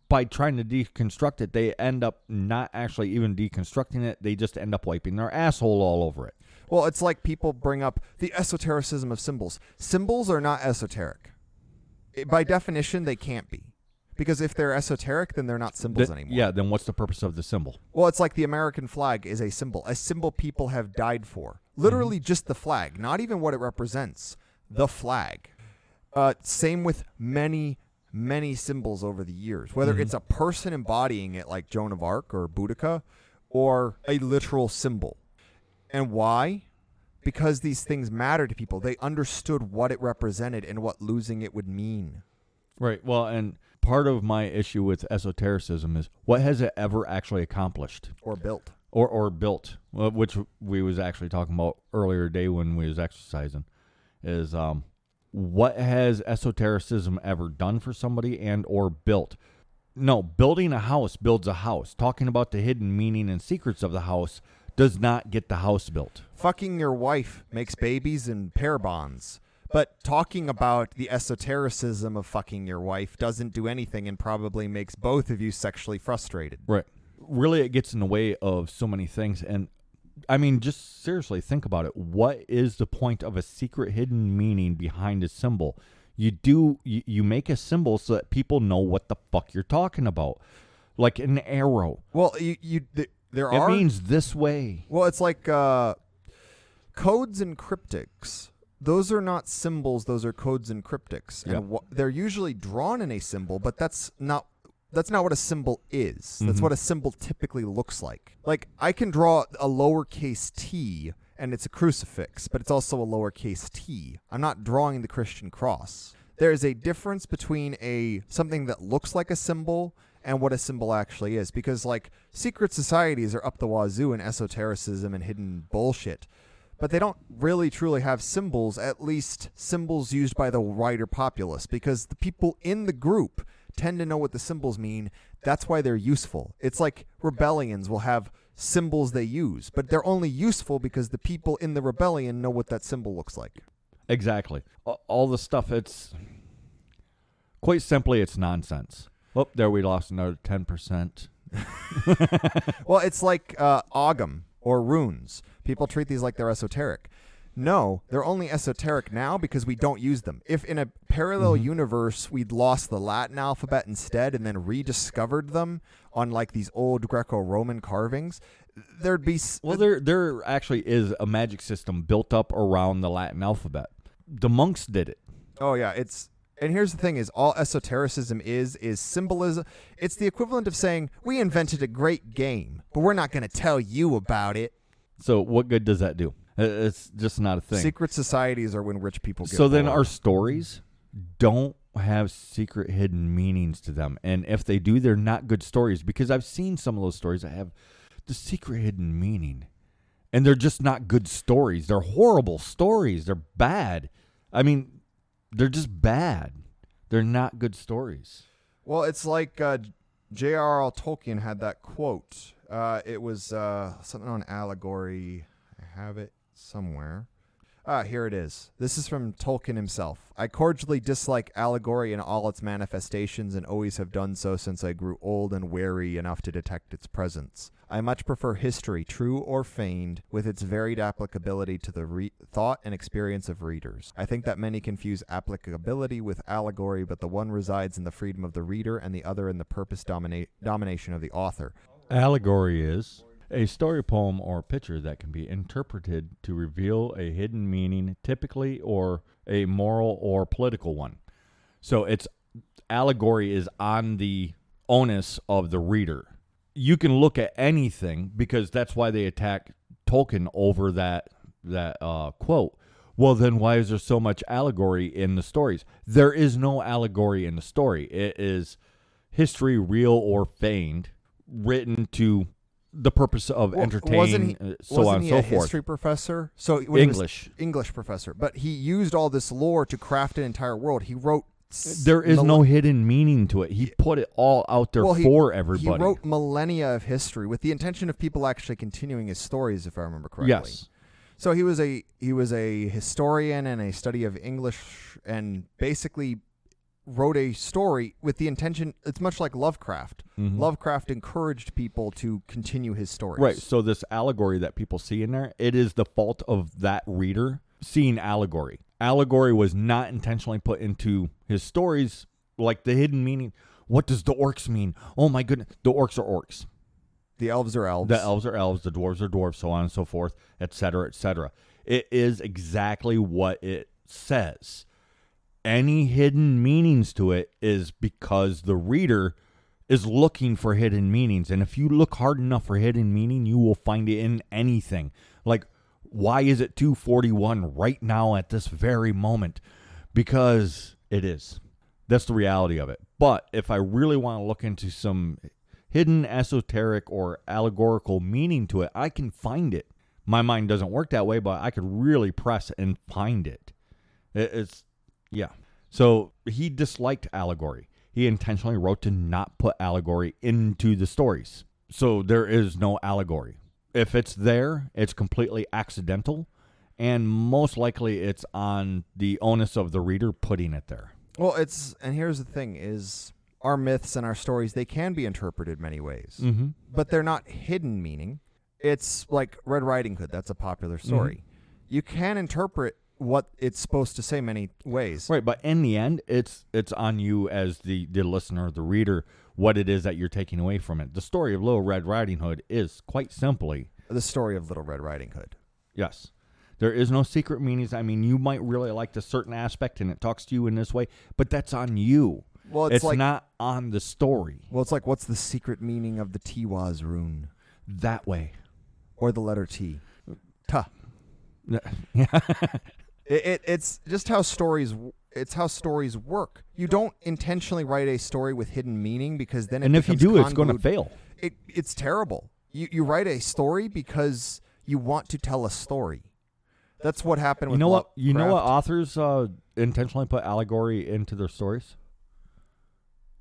by trying to deconstruct it, they end up not actually even deconstructing it. They just end up wiping their asshole all over it. Well, it's like people bring up the esotericism of symbols. Symbols are not esoteric. It- by definition, they can't be. Because if they're esoteric, then they're not symbols Th- anymore. Yeah, then what's the purpose of the symbol? Well, it's like the American flag is a symbol, a symbol people have died for. Literally just the flag, not even what it represents. The flag. Uh, same with many, many symbols over the years, whether it's a person embodying it like Joan of Arc or Boudica, or a literal symbol. And why? Because these things matter to people. They understood what it represented and what losing it would mean. Right. Well, and part of my issue with esotericism is what has it ever actually accomplished Or built. or or built? Which we was actually talking about earlier today when we was exercising. Is um, what has esotericism ever done for somebody and or built? No, building a house builds a house. Talking about the hidden meaning and secrets of the house does not get the house built. fucking your wife makes babies and pair bonds. But talking about the esotericism of fucking your wife doesn't do anything and probably makes both of you sexually frustrated. Right. Really, it gets in the way of so many things. And I mean, just seriously think about it. What is the point of a secret hidden meaning behind a symbol? You do you, you make a symbol so that people know what the fuck you're talking about. Like an arrow. Well, you, you th- there It are means this way. well, it's like uh, codes and cryptics. Those are not symbols; those are codes and cryptics, Yep. and wha- they're usually drawn in a symbol. But that's not that's not what a symbol is. That's Mhm. what a symbol typically looks like. Like I can draw a lowercase t, and it's a crucifix, but it's also a lowercase t. I'm not drawing the Christian cross. There is a difference between a something that looks like a symbol and what a symbol actually is. Because like secret societies are up the wazoo in esotericism and hidden bullshit. But they don't really truly have symbols at least symbols used by the wider populace. Because the people in the group tend to know what the symbols mean. That's why they're useful. It's like rebellions will have symbols they use but they're only useful because the people in the rebellion know what that symbol looks like. Exactly. All the stuff it's quite simply it's nonsense. Oh, there we lost another 10%. *laughs* well, it's like uh, Ogham or runes. People treat these like they're esoteric. No, they're only esoteric now because we don't use them. If in a parallel Mm-hmm. universe we'd lost the Latin alphabet instead and then rediscovered them on like these old Greco-Roman carvings, there'd be s- Well, there there actually is a magic system built up around the Latin alphabet. The monks did it. Oh yeah, it's and here's the thing: is all esotericism is is symbolism. It's the equivalent of saying we invented a great game, but we're not going to tell you about it. So what good does that do? Uh, It's just not a thing. Secret societies are when rich people get. so then bored. our stories don't have secret hidden meanings to them. And if they do, they're not good stories because I've seen some of those stories that have the secret hidden meaning. And they're just not good stories. They're horrible stories. They're bad. I mean, they're just bad. They're not good stories. Well, it's like uh, J.R.R. Tolkien had that quote. Uh, it was uh, something on allegory. I have it somewhere. Ah, here it is. This is from Tolkien himself. I cordially dislike allegory in all its manifestations and always have done so since I grew old and wary enough to detect its presence. I much prefer history, true or feigned, with its varied applicability to the re- thought and experience of readers. I think that many confuse applicability with allegory, but the one resides in the freedom of the reader and the other in the purpose domina- domination of the author. Allegory is a story poem or picture that can be interpreted to reveal a hidden meaning, typically or a moral or political one. So it's allegory is on the onus of the reader. You can look at anything because that's why they attack Tolkien over that that uh, quote. Well, then why is there so much allegory in the stories? There is no allegory in the story. It is history, real or feigned, written to the purpose of Well, entertaining, wasn't he, uh, so wasn't on and so a forth. history professor? So English. English professor, but he used all this lore to craft an entire world. He wrote. There is no hidden meaning to it. He put it all out there Well, he- for everybody. He wrote millennia of history with the intention of people actually continuing his stories, if I remember correctly. yes. So he was a he was a historian and a study of English, and basically wrote a story with the intention. It's much like Lovecraft. Mhm. Lovecraft encouraged people to continue his stories. Right. So this allegory that people see in there, it is the fault of that reader seeing allegory. Allegory was not intentionally put into his stories, like the hidden meaning. What does the orcs mean? Oh my goodness, the orcs are orcs. The elves are elves. The elves are elves, the dwarves are dwarves, so on and so forth, etc cetera, et cetera. It is exactly what it says. Any hidden meanings to it is because the reader is looking for hidden meanings. And if you look hard enough for hidden meaning, you will find it in anything. Like, why is it 241 right now at this very moment? Because it is. That's the reality of it. But if I really want to look into some hidden esoteric or allegorical meaning to it, I can find it. My mind doesn't work that way, but I could really press and find it. It- It's, yeah. So he disliked allegory. He intentionally wrote to not put allegory into the stories. So there is no allegory. If it's there, it's completely accidental, and most likely it's on the onus of the reader putting it there. Well, it's and here's the thing: is our myths and our stories they can be interpreted many ways, Mm-hmm. but they're not hidden meaning. It's like Red Riding Hood. That's a popular Mm-hmm. story. You can interpret what it's supposed to say many ways. Right, but in the end, it's it's on you as the the listener, the reader, what it is that you're taking away from it. The story of Little Red Riding Hood is quite simply, The story of Little Red Riding Hood. yes, there is no secret meanings. I mean, you might really like the certain aspect, and it talks to you in this way, but that's on you. Well, it's, It's, like not on the story well, it's like what's the secret meaning of the Tiwaz rune that way. or the letter T? Ta. *laughs* Yeah, It, it it's just how stories it's how stories work. You don't intentionally write a story with hidden meaning because then it and if you do, it's going to fail. It it's terrible. You you write a story because you want to tell a story. That's what happened You with know what? You know what authors uh, intentionally put allegory into their stories?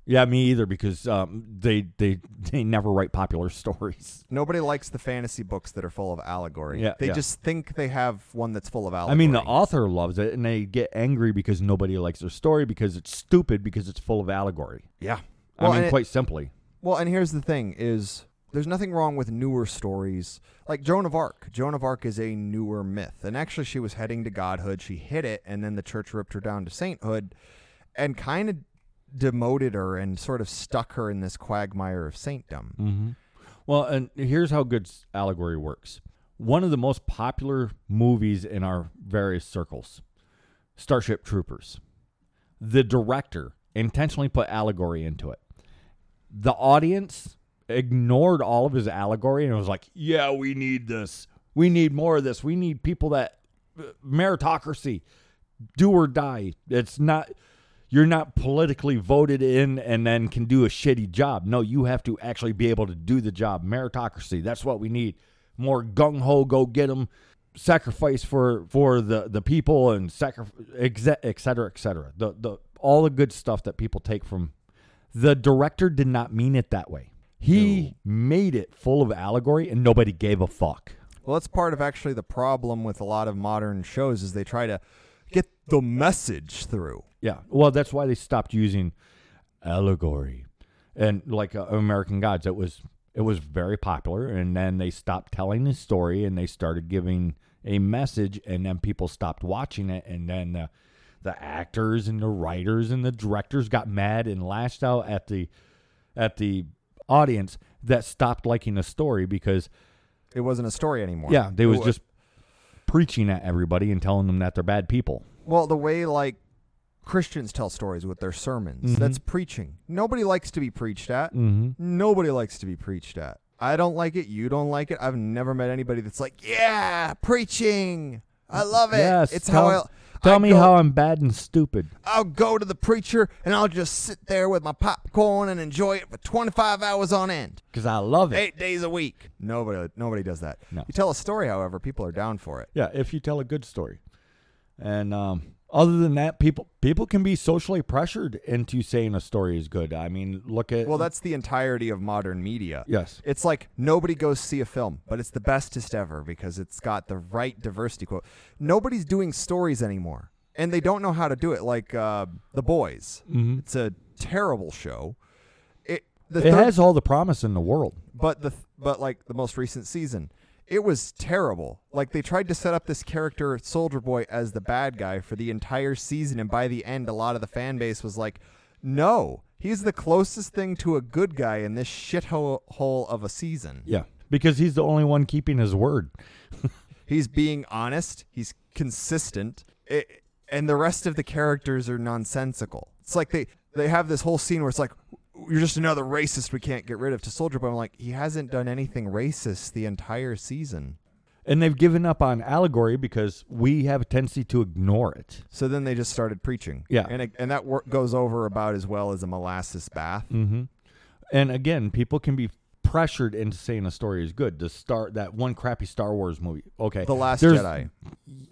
Yeah, me either, because um, they they they never write popular *laughs* stories. Nobody likes the fantasy books that are full of allegory. Yeah, they yeah. just think they have one that's full of allegory. I mean, the author loves it, and they get angry because nobody likes their story because it's stupid because it's full of allegory. yeah. I Well, mean, and it- quite simply. Well, and here's the thing: is there's nothing wrong with newer stories like Joan of Arc. Joan of Arc is a newer myth, and actually, she was heading to godhood. She hit it, and then the church ripped her down to sainthood, and kind of demoted her and sort of stuck her in this quagmire of saintdom. Mm-hmm. Well, and here's how good allegory works. One of the most popular movies in our various circles, Starship Troopers. The director intentionally put allegory into it. The audience ignored all of his allegory and was like, "Yeah, we need this. We need more of this. We need people that uh, meritocracy, do or die. It's not you're not politically voted in and then can do a shitty job. No, you have to actually be able to do the job. Meritocracy. That's what we need. More gung ho, go get them. Sacrifice for for the the people and sacrifice, et cetera, et cetera. The the all the good stuff that people take from. The director did not mean it that way. He made it full of allegory, and nobody gave a fuck. Well, that's part of actually the problem with a lot of modern shows is they try to get the message through. Yeah. Well, that's why they stopped using allegory, and like uh, American Gods, it was it was very popular, and then they stopped telling the story, and they started giving a message, and then people stopped watching it, and then uh, the actors and the writers and the directors got mad and lashed out at the at the audience that stopped liking the story because It wasn't a story anymore. yeah, they was just preaching at everybody and telling them that they're bad people. Well, the way like Christians tell stories with their sermons, Mhm. that's preaching. Nobody likes to be preached at. Mm-hmm. Nobody likes to be preached at. I don't like it. You don't like it. I've never met anybody that's like, yeah, preaching. I love it. Yes, it's tell- how I. Tell I me go- how I'm bad and stupid. I'll go to the preacher and I'll just sit there with my popcorn and enjoy it for 25 hours on end, Because I love it. eight days a week. Nobody, nobody does that. No. You tell a story, however, people are down for it. Yeah, if you tell a good story. And um, other than that, people people can be socially pressured into saying a story is good. I mean, look at Well, that's the entirety of modern media. yes, It's like nobody goes see a film, but it's the bestest ever because it's got the right diversity quote. Nobody's doing stories anymore, and they don't know how to do it. Like uh, The Boys, Mhm. it's a terrible show. It the it third- has all the promise in the world. but the but like the most recent season, it was terrible. Like they tried to set up this character Soldier Boy as the bad guy for the entire season, and by the end, a lot of the fan base was like, "No, he's the closest thing to a good guy in this shithole hole of a season." Yeah, because he's the only one keeping his word. *laughs* He's being honest. He's consistent. It, and the rest of the characters are nonsensical. It's like they they have this whole scene where it's like you're just another racist we can't get rid of to Soldier Boy. I'm like he hasn't done anything racist the entire season. And they've given up on allegory because we have a tendency to ignore it. So then they just started preaching. Yeah. and it, and that wor- goes over about as well as a molasses bath. Mm-hmm. And again, people can be pressured into saying a story is good. The star that one crappy Star Wars movie. Okay, The Last There's- Jedi.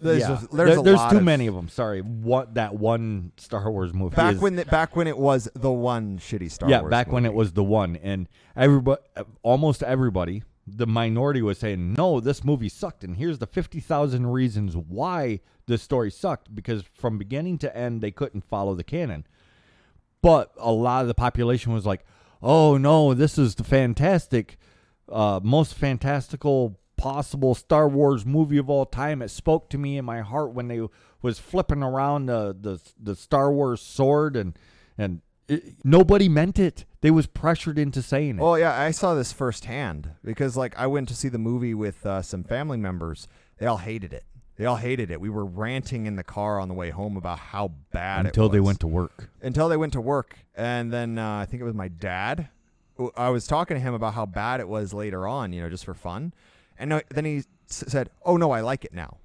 There's yeah, a- there's There- there's too of- many of them. Sorry, what that one Star Wars movie Back is- when the, back when it was the one shitty Star yeah, Wars. Yeah, back when it was the one, and everybody, almost everybody, the minority was saying, "No, this movie sucked," and here's the fifty thousand reasons why this story sucked. Because from beginning to end, they couldn't follow the canon. But a lot of the population was like, "Oh no, this is the fantastic." uh, most fantastical possible Star Wars movie of all time. It spoke to me in my heart when they was flipping around the the, the Star Wars sword and and it, nobody meant it. They was pressured into saying it. Well, yeah, I saw this firsthand because like I went to see the movie with uh, some family members. They all hated it. They all hated it. We were ranting in the car on the way home about how bad until it was. they went to work. until they went to work, and then uh, I think it was my dad. I was talking to him about how bad it was later on, you know, just for fun, and then he s- said, "Oh no, I like it now."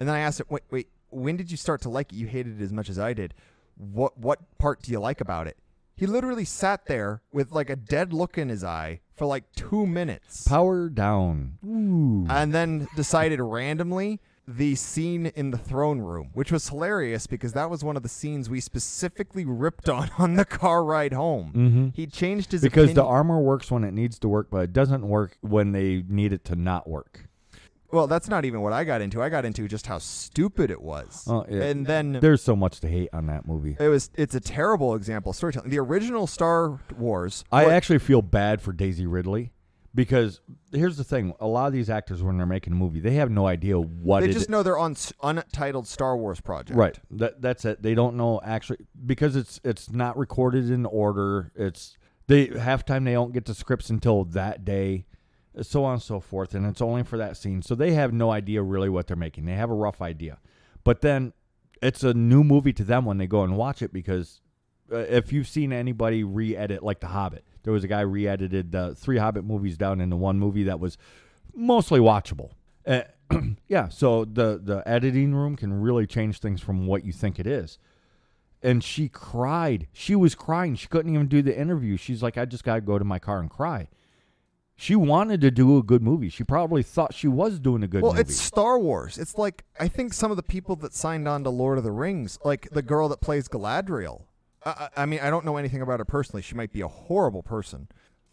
And then I asked him, "Wait, wait, when did you start to like it? You hated it as much as I did. What what part do you like about it?" He literally sat there with like a dead look in his eye for like two minutes, Power down. Ooh. and then decided randomly the scene in the throne room, which was hilarious because that was one of the scenes we specifically ripped on *laughs* on the car ride home. Mm-hmm. He changed his Because the armor works when it needs to work, but it doesn't work when they need it to not work. well, that's not even what I got into. I got into just how stupid it was, Oh, yeah. and then There's so much to hate on that movie. it was. It's a terrible example of storytelling. The original Star Wars. I what- actually feel bad for Daisy Ridley because here's the thing: a lot of these actors, when they're making a movie, they have no idea what they just know they're on s- untitled Star Wars project. Right. That that's it. They don't know actually because it's it's not recorded in order. It's they half time they don't get the scripts until that day, so on and so forth, and it's only for that scene. So they have no idea really what they're making. They have a rough idea, but then it's a new movie to them when they go and watch it because uh, if you've seen anybody re-edit like The Hobbit, there was a guy re-edited the three Hobbit movies down into one movie that was mostly watchable. Uh, *clears throat* yeah, so the the editing room can really change things from what you think it is. And she cried. She was crying. She couldn't even do the interview. She's like, I just got to go to my car and cry. She wanted to do a good movie. She probably thought she was doing a good movie. Well, movie. it's Star Wars. It's like I think some of the people that signed on to Lord of the Rings, like the girl that plays Galadriel. I, I mean, I don't know anything about her personally. She might be a horrible person,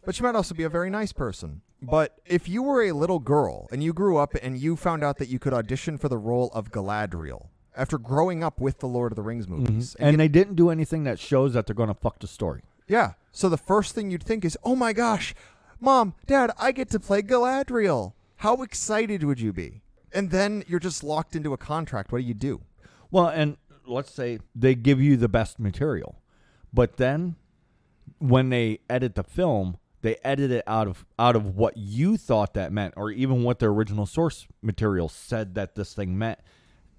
but she might also be a very nice person. But if you were a little girl and you grew up and you found out that you could audition for the role of Galadriel after growing up with the Lord of the Rings movies, Mm-hmm. and they didn't do anything that shows that they're going to fuck the story. yeah, so the first thing you'd think is, "Oh my gosh, mom, dad, I get to play Galadriel." How excited would you be? And then you're just locked into a contract. What do you do? Well, and let's say they give you the best material, but then when they edit the film, they edit it out of out of what you thought that meant, or even what the original source material said that this thing meant,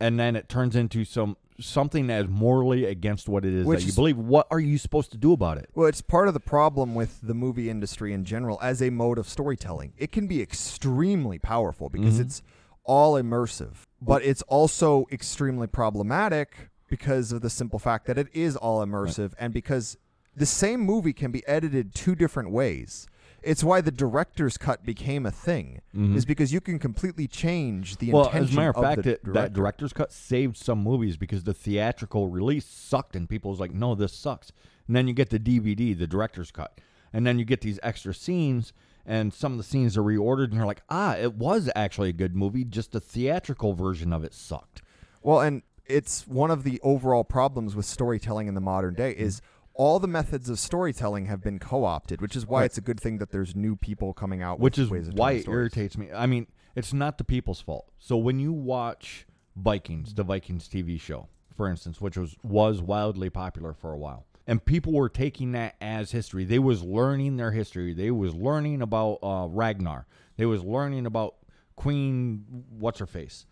and then it turns into some something that is morally against what it is Which that you is- believe. What are you supposed to do about it? Well, it's part of the problem with the movie industry in general as a mode of storytelling. It can be extremely powerful because mm-hmm. it's all immersive, but it's also extremely problematic because of the simple fact that it is all immersive and because the same movie can be edited two different ways. It's why the director's cut became a thing, is because you can completely change the Well, intention as a matter of fact, the it, that director's cut saved some movies because the theatrical release sucked, and people was like, "No, this sucks." And then you get the DVD, the director's cut, and then you get these extra scenes, and some of the scenes are reordered, and you're like, "Ah, it was actually a good movie. Just the theatrical version of it sucked." Well, and it's one of the overall problems with storytelling in the modern day is all the methods of storytelling have been co-opted, which is why Right. it's a good thing that there's new people coming out which with is why it irritates me. I mean, it's not the people's fault. So when you watch Vikings, the Vikings TV show, for instance, which was was wildly popular for a while, and people were taking that as history. They was learning their history. They was learning about uh, Ragnar. They was learning about Queen what's her face.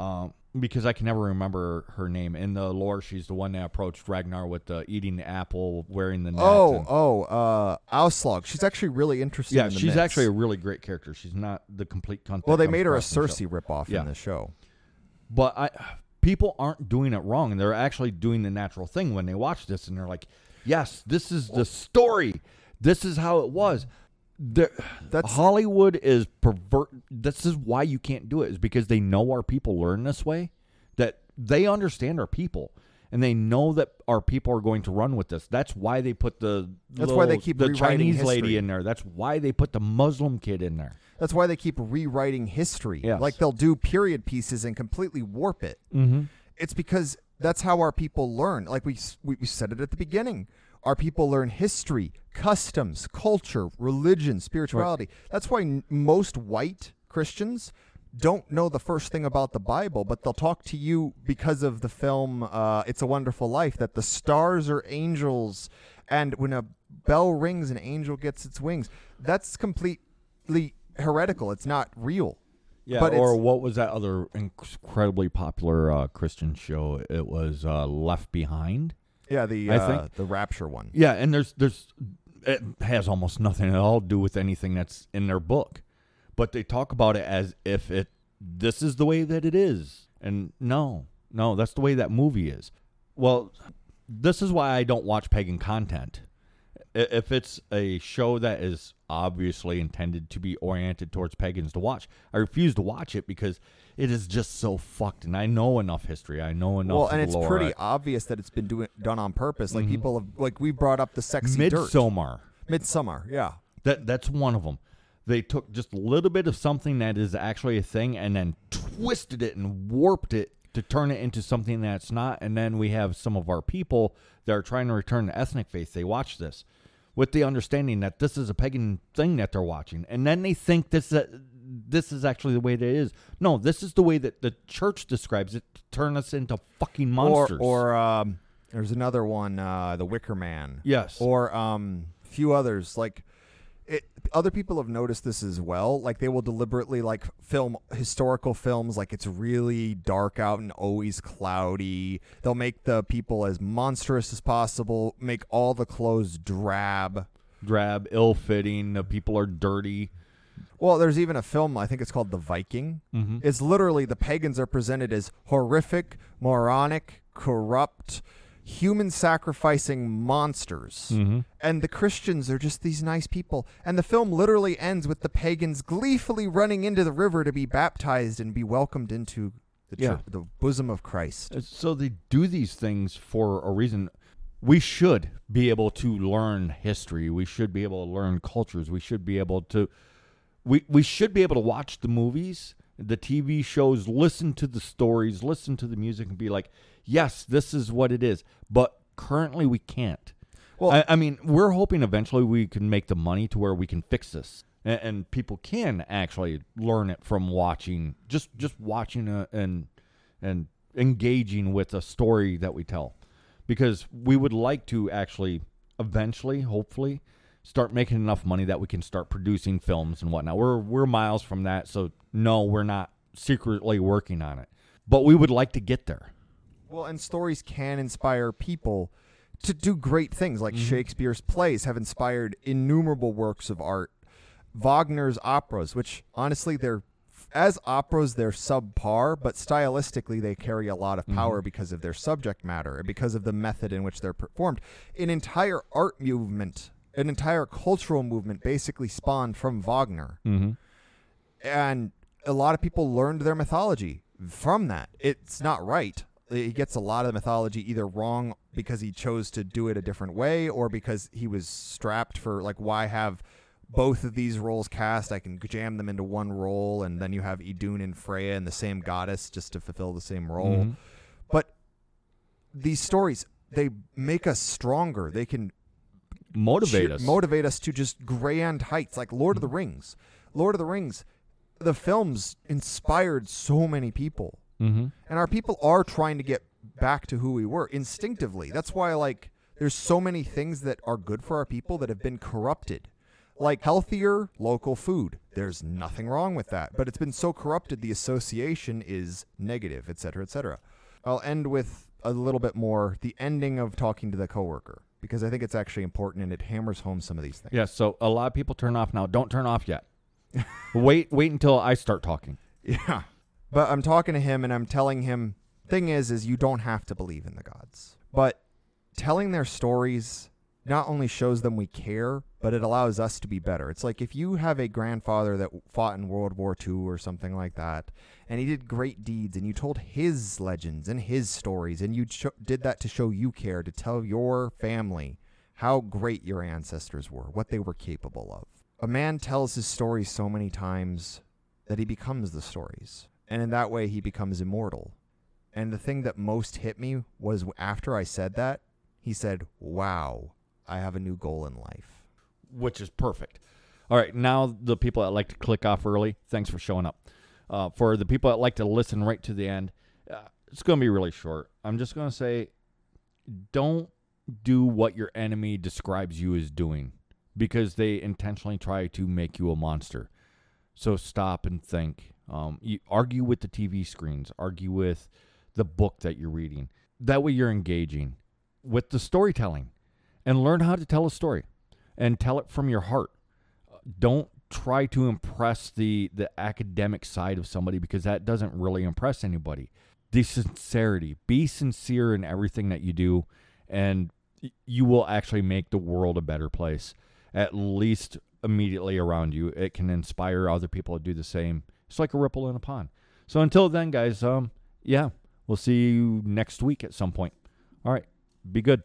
Um, because I can never remember her name. In the lore, she's the one that approached Ragnar with the eating the apple, wearing the net. Oh, and- oh, uh, Aslaug. She's actually really interesting. yeah, in the she's myths. actually a really great character. She's not the complete cunt. well, they made her a. Cersei ripoff Yeah. in the show. But I, people aren't doing it wrong. They're actually doing the natural thing when they watch this, and they're like, "Yes, this is the story. This is how it was." There, That's- Hollywood is pervert. This is why you can't do it. Is because they know our people learn this way. That they understand our people, and they know that our people are going to run with this. That's why they put the That's why they keep the Chinese lady in there. That's why they put the Muslim kid in there. That's why they keep rewriting history. Yes. Like they'll do period pieces and completely warp it. Mm-hmm. It's because that's how our people learn. Like we we said it at the beginning. Our people learn history, customs, culture, religion, spirituality. That's why n- most white Christians don't know the first thing about the Bible, but they'll talk to you because of the film uh, It's a Wonderful Life that the stars are angels, and when a bell rings, an angel gets its wings. That's completely heretical. It's not real. Yeah, But or what was that other incredibly popular uh, Christian show? It was uh, Left Behind. Yeah, the I uh, think- the rapture one. Yeah, and there's there's it has almost nothing at all to do with anything that's in their book, but they talk about it as if it this is the way that it is, and no, no, that's the way that movie is. Well, this is why I don't watch pagan content. If it's a show that is obviously intended to be oriented towards pagans to watch, I refuse to watch it because it is just so fucked. And I know enough history. I know enough. Well, and it's lore. pretty obvious that it's been doing done on purpose. Like people have, like we brought up the sexy dirt. Midsummer. Midsummer, yeah. That that's one of them. They took just a little bit of something that is actually a thing and then twisted it and warped it to turn it into something that's not. And then we have some of our people that are trying to return to ethnic faith. They watch this with the understanding that this is a pagan thing that they're watching, and then they think this uh, this is actually the way that it is. No, this is the way that the church describes it to turn us into fucking monsters. Or, or um, there's another one, uh, The Wicker Man. yes, Or um, a few others. Like, it, other people have noticed this as well. Like, they will deliberately like film historical films. Like, it's really dark out and always cloudy. They'll make the people as monstrous as possible. Make all the clothes drab. drab, ill-fitting. The people are dirty. Well, there's even a film, I think it's called The Viking. Mm-hmm. It's literally the pagans are presented as horrific, moronic, corrupt, human sacrificing monsters. Mm-hmm. And the Christians are just these nice people. And the film literally ends with the pagans gleefully running into the river to be baptized and be welcomed into the, Yeah. church, the bosom of Christ. Uh, So they do these things for a reason. We should be able to learn history. We should be able to learn cultures. We should be able to we we should be able to watch the movies, the TV shows, listen to the stories, listen to the music and be like, "Yes, this is what it is." But currently we can't. Well- I, I mean, we're hoping eventually we can make the money to where we can fix this, and, and people can actually learn it from watching, just just watching a, and and engaging with a story that we tell, because we would like to actually eventually, hopefully, start making enough money that we can start producing films and whatnot. We're we're miles from that, so no, we're not secretly working on it, but we would like to get there. Well, and stories can inspire people to do great things. Like mm-hmm. Shakespeare's plays have inspired innumerable works of art. Wagner's operas, which honestly they're as operas they're subpar, but stylistically they carry a lot of mm-hmm. power because of their subject matter and because of the method in which they're performed. An entire art movement, an entire cultural movement basically spawned from Wagner Mm-hmm. and a lot of people learned their mythology from that. It's not right. He gets a lot of the mythology either wrong because he chose to do it a different way or because he was strapped for like why have both of these roles cast? I can jam them into one role and then you have Idun and Freya and the same goddess just to fulfill the same role. Mhm. But these stories they make us stronger. They can Motivate cheer- us. motivate us to just grand heights like Lord of the Rings. Lord of the Rings, the films inspired so many people. mm-hmm. And our people are trying to get back to who we were instinctively. That's why like there's so many things that are good for our people that have been corrupted. Like healthier local food. There's nothing wrong with that, but it's been so corrupted the association is negative, et cetera, et cetera. I'll end with a little bit more the ending of talking to the coworker because I think it's actually important and it hammers home some of these things. Yeah, so a lot of people turn off now. Don't turn off yet. *laughs* wait, wait until I start talking. Yeah. But I'm talking to him and I'm telling him thing is is you don't have to believe in the gods. But telling their stories not only shows them we care, but it allows us to be better. It's like if you have a grandfather that fought in World War II or something like that, and he did great deeds, and you told his legends and his stories, and you cho- did that to show you care, to tell your family how great your ancestors were, what they were capable of. A man tells his stories so many times that he becomes the stories. And in that way, he becomes immortal. And the thing that most hit me was after I said that, he said, Wow, I have a new goal in life. which is perfect. All right, now the people that like to click off early, thanks for showing up. Uh, for the people that like to listen right to the end, uh, it's going to be really short. I'm just going to say don't do what your enemy describes you as doing because they intentionally try to make you a monster. So stop and think. Um, you argue with the TV screens, argue with the book that you're reading. That way you're engaging with the storytelling and learn how to tell a story and tell it from your heart. Don't try to impress the the academic side of somebody because that doesn't really impress anybody. The sincerity, be sincere in everything that you do and you will actually make the world a better place at least immediately around you. It can inspire other people to do the same. It's like a ripple in a pond. So until then guys, um yeah, we'll see you next week at some point. All right. Be good.